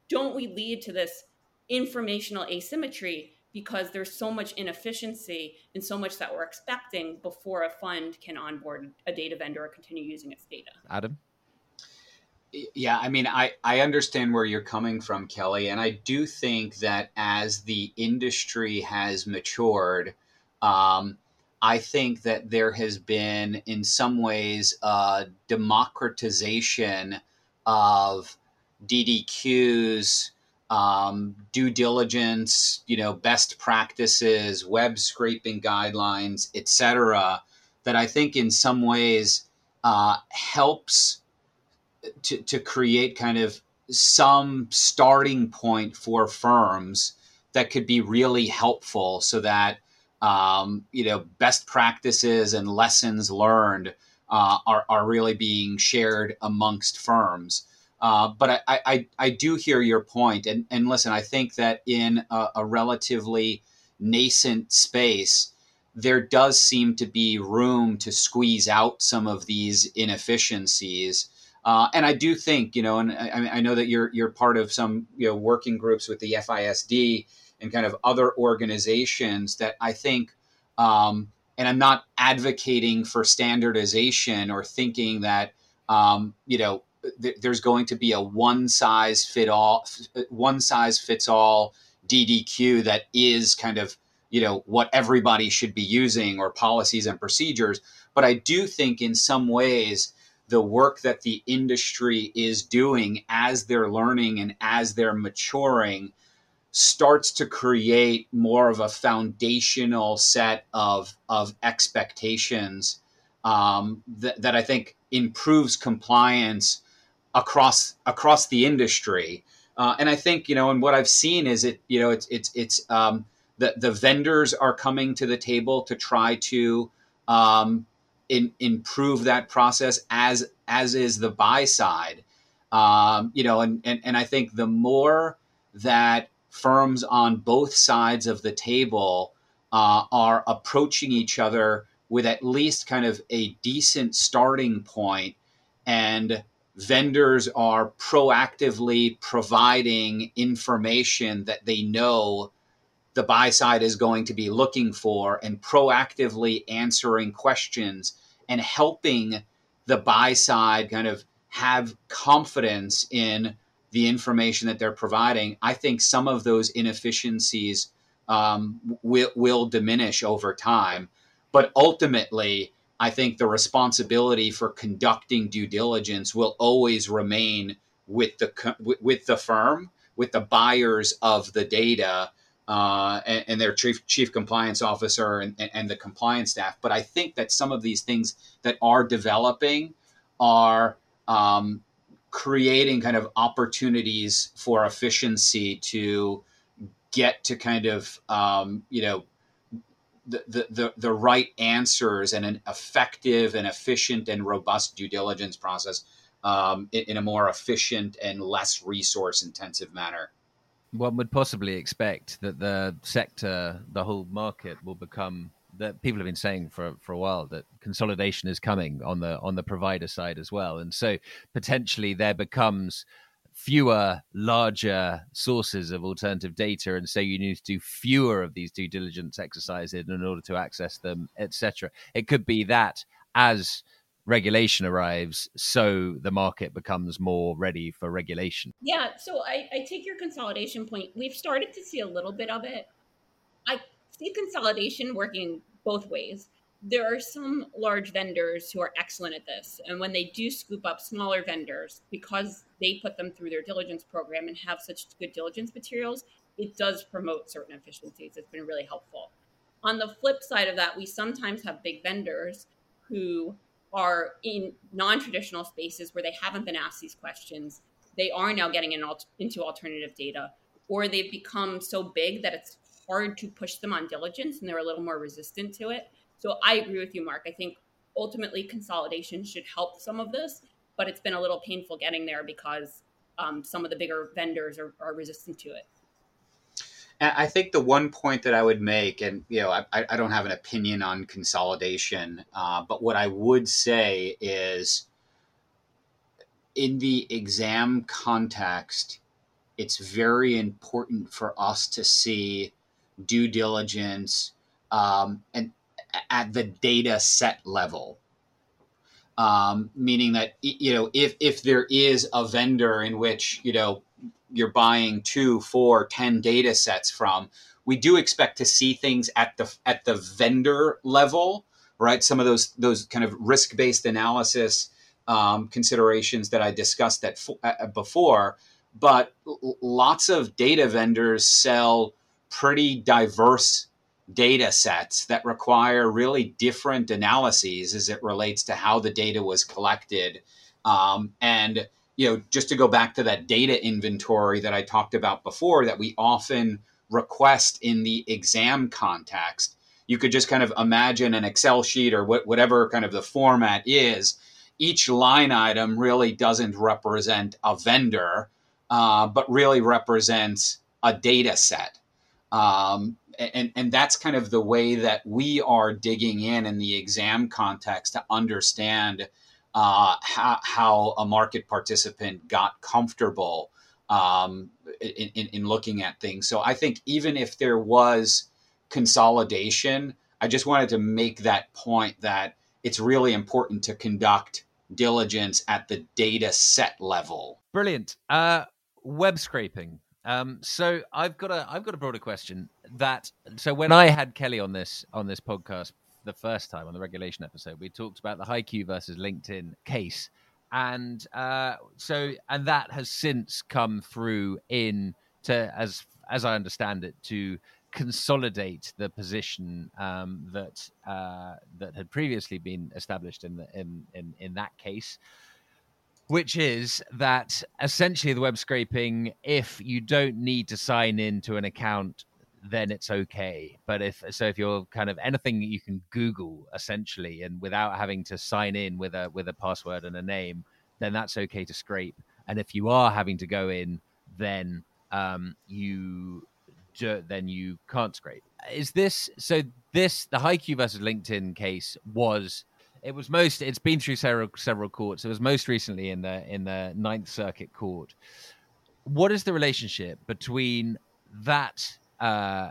Don't we lead to this informational asymmetry because there's so much inefficiency and so much that we're expecting before a fund can onboard a data vendor or continue using its data?
Adam?
Yeah, I mean, I, I understand where you're coming from, Kelly. And I do think that as the industry has matured, um, I think that there has been, in some ways, a democratization of DDQs, um, due diligence, you know, best practices, web scraping guidelines, etc. That I think, in some ways, uh, helps to, to create kind of some starting point for firms that could be really helpful, so that um, you know best practices and lessons learned uh, are, are really being shared amongst firms. Uh, but I, I, I do hear your point, and, and listen, I think that in a, a relatively nascent space, there does seem to be room to squeeze out some of these inefficiencies. Uh, and I do think, you know, and I, I, know that you're you're part of some you know working groups with the FISD and kind of other organizations that I think um, and I'm not advocating for standardization or thinking that um, you know th- there's going to be a one size fit all one size fits all DDQ that is kind of you know what everybody should be using or policies and procedures. But I do think in some ways the work that the industry is doing as they're learning and as they're maturing starts to create more of a foundational set of of expectations um, that, that I think improves compliance across across the industry. Uh, and I think you know, and what I've seen is it you know it's it's it's um, the the vendors are coming to the table to try to um, in, improve that process as as is the buy side. Um, you know, and, and and I think the more that firms on both sides of the table uh, are approaching each other with at least kind of a decent starting point and vendors are proactively providing information that they know the buy side is going to be looking for and proactively answering questions and helping the buy side kind of have confidence in the information that they're providing, I think some of those inefficiencies um, will, will diminish over time. But ultimately, I think the responsibility for conducting due diligence will always remain with the with the firm, with the buyers of the data, uh, and, and, their chief chief compliance officer and, and, the compliance staff. But I think that some of these things that are developing are um, creating kind of opportunities for efficiency to get to kind of um, you know the, the, the right answers and an effective and efficient and robust due diligence process um, in, in, a more efficient and less resource intensive manner.
One would possibly expect that the sector, the whole market, will become that people have been saying for for a while that consolidation is coming on the on the provider side as well, and so potentially there becomes fewer larger sources of alternative data. And so you need to do fewer of these due diligence exercises in order to access them etc it could be that as regulation arrives so the market becomes more ready for regulation.
Yeah. So I, I take your consolidation point. We've started to see a little bit of it. I see consolidation working both ways. There are some large vendors who are excellent at this. And when they do scoop up smaller vendors, because they put them through their diligence program and have such good diligence materials, it does promote certain efficiencies. It's been really helpful. On the flip side of that, we sometimes have big vendors who are in non traditional spaces where they haven't been asked these questions. They are now getting in, into alternative data, or they've become so big that it's hard to push them on diligence and they're a little more resistant to it. So I agree with you, Mark. I think ultimately consolidation should help some of this, but it's been a little painful getting there because um, some of the bigger vendors are, are resistant to it.
I think the one point that I would make, and you know, I, I don't have an opinion on consolidation, uh, but what I would say is, in the exam context, it's very important for us to see due diligence um, and at the data set level. Um, meaning that you know if if there is a vendor in which you know you're buying two, four, ten data sets from, we do expect to see things at the at the vendor level, right? Some of those those kind of risk based analysis um, considerations that I discussed that uh, before. But lots of data vendors sell pretty diverse data sets that require really different analyses as it relates to how the data was collected. Um, and you know, just to go back to that data inventory that I talked about before, that we often request in the exam context, you could just kind of imagine an Excel sheet or wh- whatever kind of the format is. Each line item really doesn't represent a vendor, uh, but really represents a data set. Um, and, and that's kind of the way that we are digging in in the exam context to understand uh, how, how a market participant got comfortable um, in, in, in looking at things. So I think even if there was consolidation, I just wanted to make that point that it's really important to conduct diligence at the data set level.
Brilliant. Uh, web scraping. Um, so I've got a I've got a broader question that so when I had Kelly on this on this podcast the first time on the regulation episode, we talked about the hiQ versus LinkedIn case, and uh, so and that has since come through in to as as I understand it to consolidate the position um, that uh, that had previously been established in the in in, in that case which is that essentially the web scraping, if you don't need to sign into an account, then it's okay. But if so, if you're kind of anything you can Google essentially, and without having to sign in with a with a password and a name, then that's okay to scrape. And if you are having to go in, then um, you then you can't scrape. Is this so? This the hiQ versus LinkedIn case was it was most. It's been through several several courts. It was most recently in the in the Ninth Circuit Court. What is the relationship between that uh,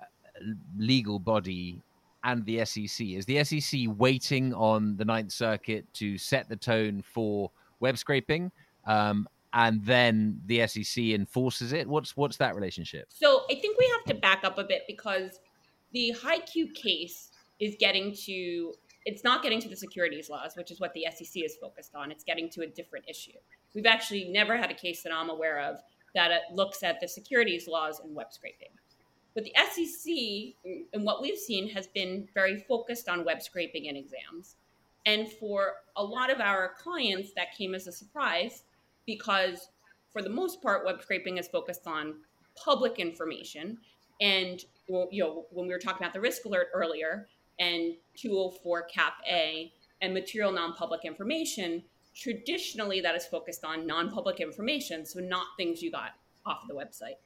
legal body and the SEC? Is the SEC waiting on the Ninth Circuit to set the tone for web scraping, um, and then the SEC enforces it? What's what's that relationship?
So I think we have to back up a bit because the hiQ case is getting to it's not getting to the securities laws, which is what the SEC is focused on. It's getting to a different issue. We've actually never had a case that I'm aware of that uh, looks at the securities laws and web scraping. But the SEC, mm, and what we've seen, has been very focused on web scraping and exams. And for a lot of our clients, that came as a surprise because, for the most part, web scraping is focused on public information. And you know, when we were talking about the risk alert earlier, and 204 Cap A and material non public information, traditionally that is focused on non public information, so not things you got off of the website.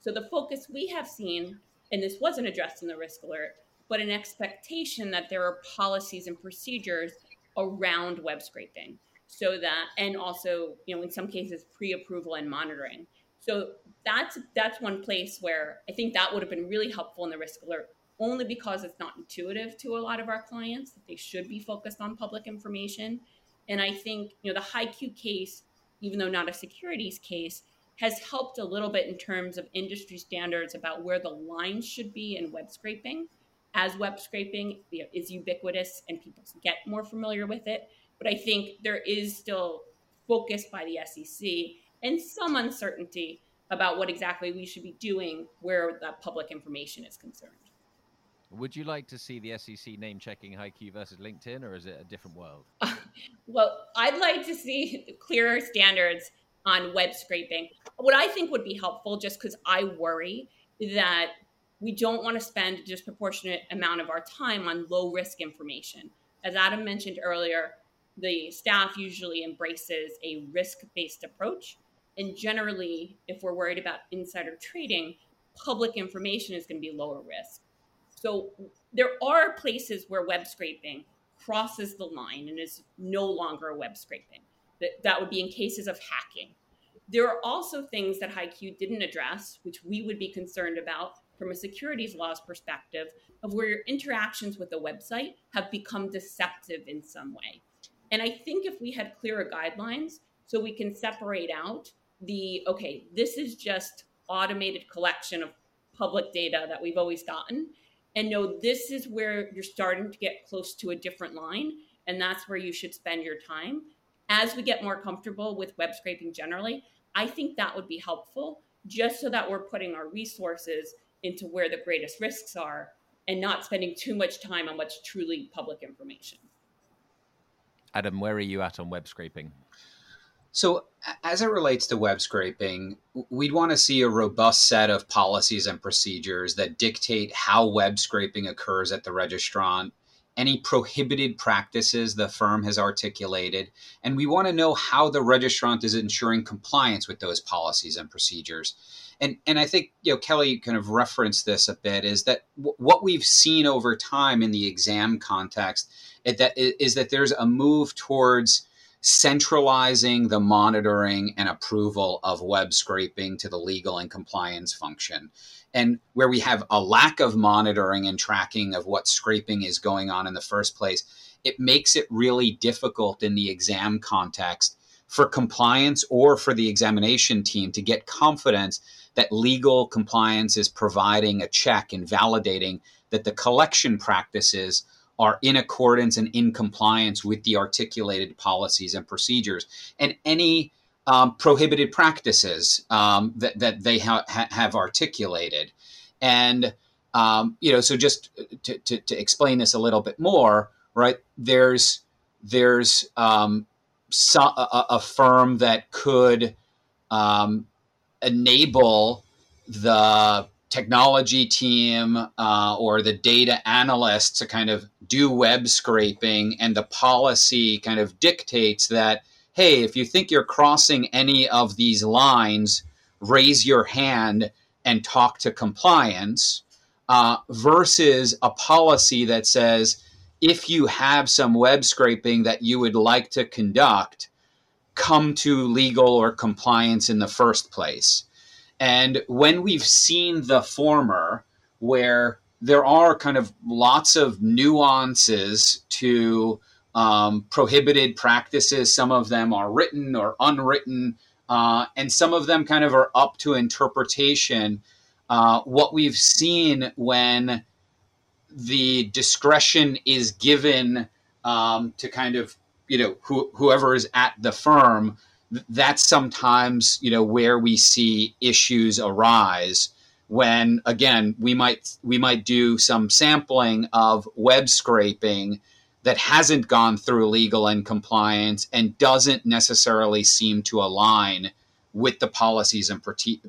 So the focus we have seen, and this wasn't addressed in the risk alert, but an expectation that there are policies and procedures around web scraping so that and also you know in some cases pre-approval and monitoring so that's that's one place where i think that would have been really helpful in the risk alert only because it's not intuitive to a lot of our clients that they should be focused on public information. And I think, you know, the hiQ case, even though not a securities case, has helped a little bit in terms of industry standards about where the lines should be in web scraping. As web scraping is ubiquitous and people get more familiar with it. But I think there is still focus by the SEC and some uncertainty about what exactly we should be doing where that public information is concerned.
Would you like to see the SEC name checking hiQ versus LinkedIn, or is it a different world?
well, I'd like to see clearer standards on web scraping. What I think would be helpful, just because I worry that we don't want to spend a disproportionate amount of our time on low risk information. As Adam mentioned earlier, the staff usually embraces a risk based approach. And generally, if we're worried about insider trading, public information is going to be lower risk. So there are places where web scraping crosses the line and is no longer a web scraping. That, that would be in cases of hacking. There are also things that HiQ didn't address, which we would be concerned about from a securities laws perspective, of where your interactions with the website have become deceptive in some way. And I think if we had clearer guidelines, so we can separate out the okay, this is just automated collection of public data that we've always gotten, and know this is where you're starting to get close to a different line and that's where you should spend your time. As we get more comfortable with web scraping generally i think that would be helpful just so that we're putting our resources into where the greatest risks are and not spending too much time on what's truly public information.
Adam where are you at on web scraping
So, as it relates to web scraping, we'd want to see a robust set of policies and procedures that dictate how web scraping occurs at the registrant, any prohibited practices the firm has articulated, and we want to know how the registrant is ensuring compliance with those policies and procedures. And, and I think you know Kelly kind of referenced this a bit is that w- what we've seen over time in the exam context is that is that there's a move towards centralizing the monitoring and approval of web scraping to the legal and compliance function. And where we have a lack of monitoring and tracking of what scraping is going on in the first place, it makes it really difficult in the exam context for compliance or for the examination team to get confidence that legal compliance is providing a check and validating that the collection practices are in accordance and in compliance with the articulated policies and procedures and any um, prohibited practices um, that, that they ha- ha- have articulated. And, um, you know, so just to, to, to, explain this a little bit more, right, there's, there's um, so, a, a, firm that could um, enable the technology team uh, or the data analyst to kind of do web scraping, and the policy kind of dictates that, hey, if you think you're crossing any of these lines, raise your hand and talk to compliance, uh, versus a policy that says, if you have some web scraping that you would like to conduct, come to legal or compliance in the first place. And when we've seen the former, where there are kind of lots of nuances to um, prohibited practices, some of them are written or unwritten, uh, and some of them kind of are up to interpretation. Uh, what we've seen when the discretion is given um, to kind of you know who, whoever is at the firm that's sometimes you know where we see issues arise when again we might we might do some sampling of web scraping that hasn't gone through legal and compliance and doesn't necessarily seem to align with the policies and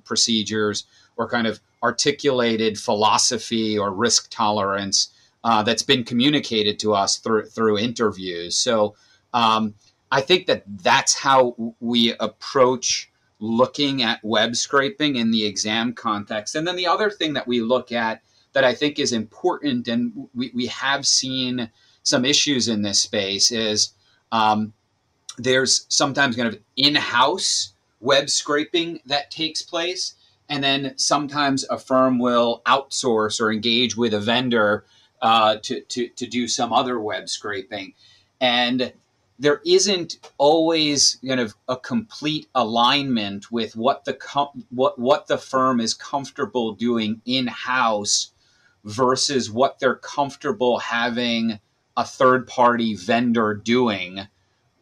procedures or kind of articulated philosophy or risk tolerance uh, that's been communicated to us through through interviews. So um, I think that that's how we approach looking at web scraping in the exam context. And then the other thing that we look at that I think is important, and we, we have seen some issues in this space, is um, there's sometimes kind of in house web scraping that takes place. And then sometimes a firm will outsource or engage with a vendor uh, to, to, to do some other web scraping. And there isn't always kind of a complete alignment with what the com- what what the firm is comfortable doing in house versus what they're comfortable having a third party vendor doing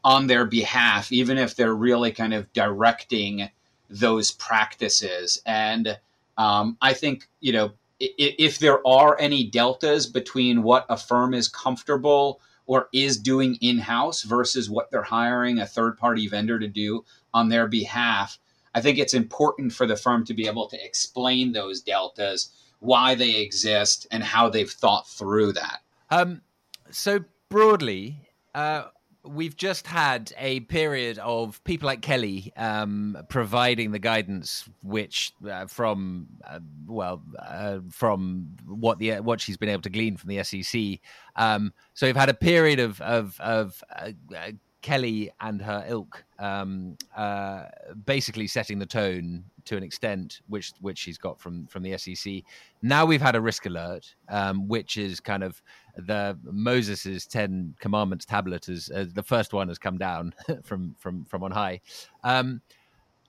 on their behalf even if they're really kind of directing those practices. And um, i think you know if, if there are any deltas between what a firm is comfortable or is doing in house versus what they're hiring a third party vendor to do on their behalf. I think it's important for the firm to be able to explain those deltas, why they exist, and how they've thought through that. Um,
so, broadly, uh, we've just had a period of people like Kelly um, providing the guidance, which uh, from uh, well, uh, from what the what she's been able to glean from the SEC. Um, so we've had a period of of, of uh, uh, Kelly and her ilk um, uh, basically setting the tone to an extent, which which she's got from from the SEC. Now we've had a risk alert, um, which is kind of the Moses's Ten Commandments tablet as, as the first one has come down from from from on high. Um,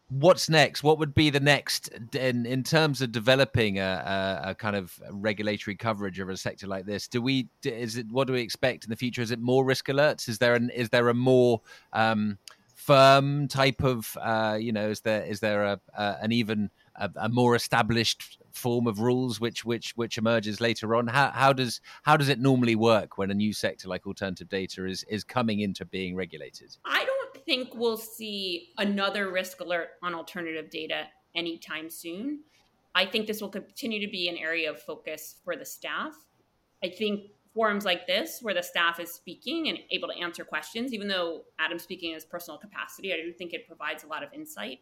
what's next? What would be the next in in terms of developing a, a, a, kind of regulatory coverage of a sector like this? Do we is it what do we expect in the future? Is it more risk alerts? Is there an is there a more um, firm type of uh, you know is there is there a, a an even a, a, more established form of rules which which which emerges later on how how does how does it normally work when a new sector like alternative data is is coming into being regulated
i don't think we'll see another risk alert on alternative data anytime soon. I think this will continue to be an area of focus for the staff. I think forums like this, where the staff is speaking and able to answer questions, even though Adam's speaking in his personal capacity, I do think it provides a lot of insight.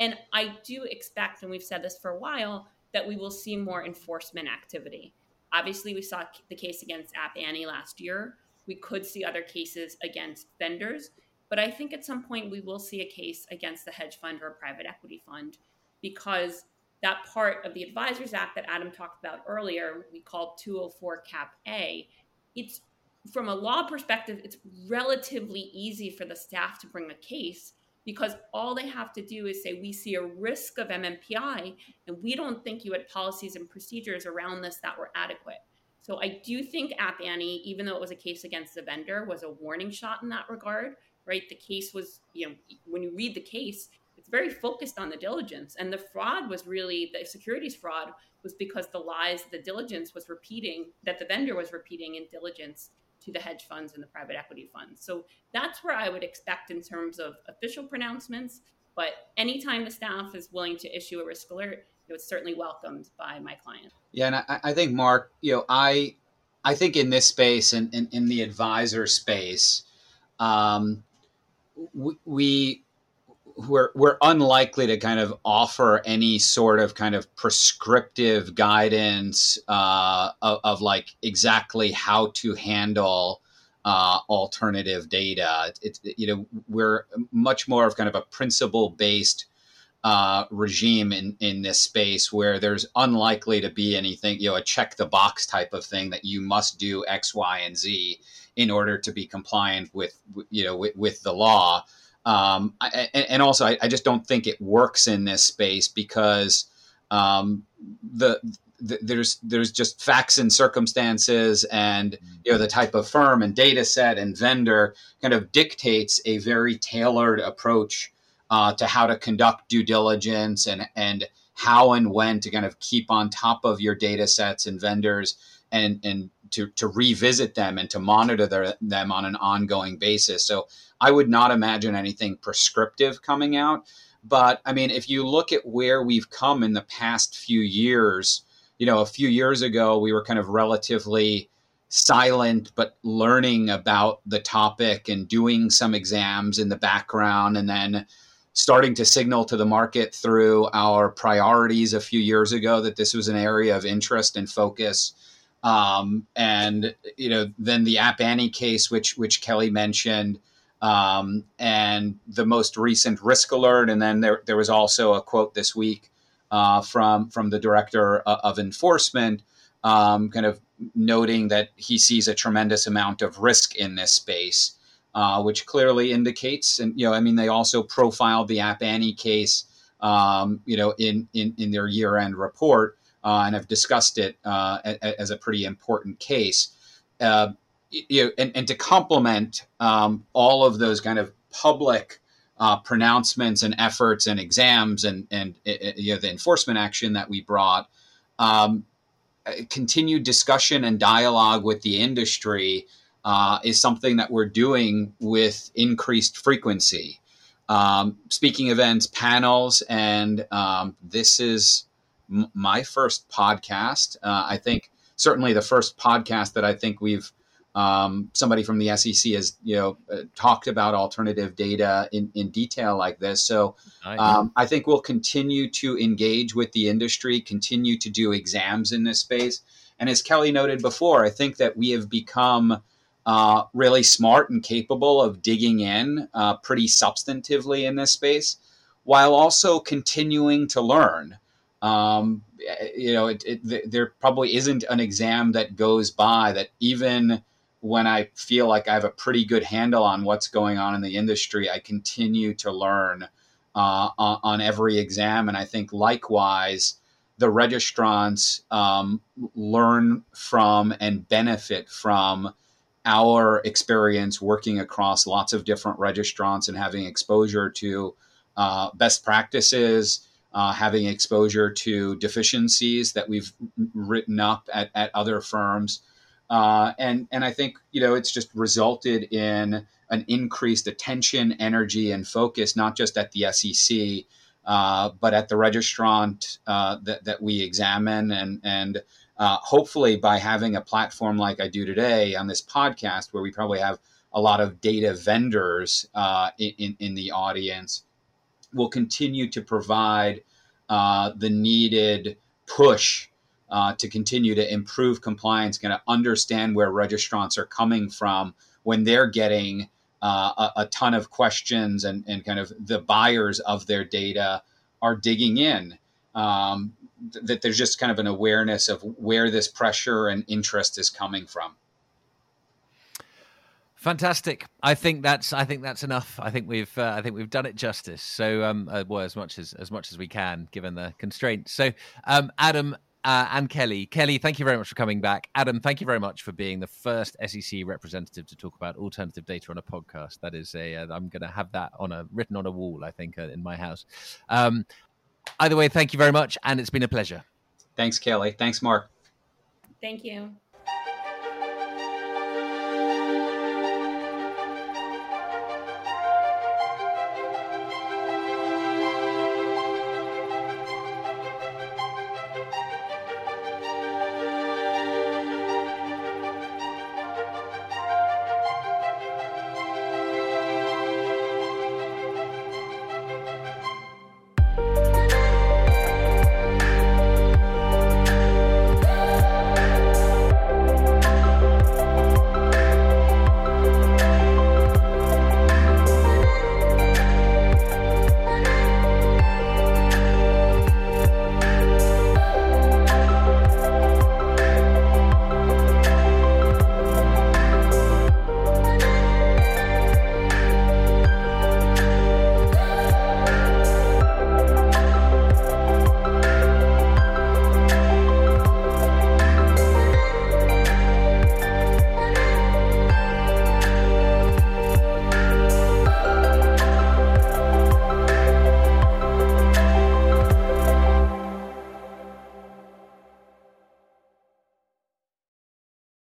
And I do expect, and we've said this for a while, that we will see more enforcement activity. Obviously, we saw the case against App Annie last year. We could see other cases against vendors, but I think at some point we will see a case against the hedge fund or a private equity fund because that part of the Advisers Act that Adam talked about earlier, we call 204 Cap A, it's from a law perspective, it's relatively easy for the staff to bring a case because all they have to do is say, We see a risk of MNPI and we don't think you had policies and procedures around this that were adequate. So I do think App Annie, even though it was a case against the vendor, was a warning shot in that regard, right? The case was, you know, when you read the case, it's very focused on the diligence. And the fraud was really the securities fraud was because the lies the diligence was repeating, that the vendor was repeating in diligence to the hedge funds and the private equity funds. So that's where I would expect in terms of official pronouncements. But anytime the staff is willing to issue a risk alert, it was certainly welcomed by my client.
Yeah, and I, I think Mark, you know, I I think in this space and in, in, the advisor space, um, we, we we're we're unlikely to kind of offer any sort of kind of prescriptive guidance uh, of, of, like exactly how to handle uh, alternative data. It's it, you know we're much more of kind of a principle based uh, regime in in this space where there's unlikely to be anything you know a check the box type of thing that you must do X Y and Z in order to be compliant with you know with, with the law um, I, and also, I, I, just don't think it works in this space because um, the, the, there's there's just facts and circumstances, and you know the type of firm and data set and vendor kind of dictates a very tailored approach uh, to how to conduct due diligence and and how and when to kind of keep on top of your data sets and vendors and and to, to revisit them and to monitor their, them on an ongoing basis. So I would not imagine anything prescriptive coming out. But I mean, if you look at where we've come in the past few years, you know, a few years ago, we were kind of relatively silent, but learning about the topic and doing some exams in the background and then starting to signal to the market through our priorities a few years ago that this was an area of interest and focus. Um, and you know, then the App Annie case, which which Kelly mentioned, um, and the most recent risk alert. And then there, there was also a quote this week uh, from from the director of enforcement, um, kind of noting that he sees a tremendous amount of risk in this space, uh, which clearly indicates. And you know, I mean, they also profiled the App Annie case, um, you know, in in in their year end report. Uh, and have discussed it uh, as a pretty important case. Uh, you know, and, and to complement um, all of those kind of public uh, pronouncements and efforts and exams and and uh, uh, you know the enforcement action that we brought, um, continued discussion and dialogue with the industry uh, is something that we're doing with increased frequency. Um, speaking events, panels, and um, this is m- my first podcast. Uh, I think certainly the first podcast that I think we've um, somebody from the SEC has you know uh, talked about alternative data in, in detail like this. So um, I think we'll continue to engage with the industry, continue to do exams in this space. And as Kelly noted before, I think that we have become uh, really smart and capable of digging in uh, pretty substantively in this space, while also continuing to learn. Um, you know, it, it, there probably isn't an exam that goes by that even when I feel like I have a pretty good handle on what's going on in the industry, I continue to learn uh, on, on, every exam. And I think likewise, the registrants um, learn from and benefit from our experience working across lots of different registrants and having exposure to uh, best practices, uh, having exposure to deficiencies that we've written up at, at other firms Uh, and and I think you know it's just resulted in an increased attention, energy, and focus, not just at the SEC, uh, but at the registrant uh, that that we examine, and and uh, hopefully by having a platform like I do today on this podcast, where we probably have a lot of data vendors uh, in in the audience, will continue to provide uh, the needed push uh, to continue to improve compliance, going to understand where registrants are coming from when they're getting uh, a, a, ton of questions and, and kind of the buyers of their data are digging in. Um, th- that there's just kind of an awareness of where this pressure and interest is coming from.
Fantastic. I think that's I think that's enough. I think we've uh, I think we've done it justice. So um, uh, well as much as as much as we can given the constraints. So um, Adam uh, and Kelly. Kelly, thank you very much for coming back. Adam, thank you very much for being the first SEC representative to talk about alternative data on a podcast. That is a uh, I'm going to have that on a written on a wall. I think uh, in my house. Um, either way, thank you very much, and it's been a pleasure.
Thanks, Kelly. Thanks, Mark.
Thank you.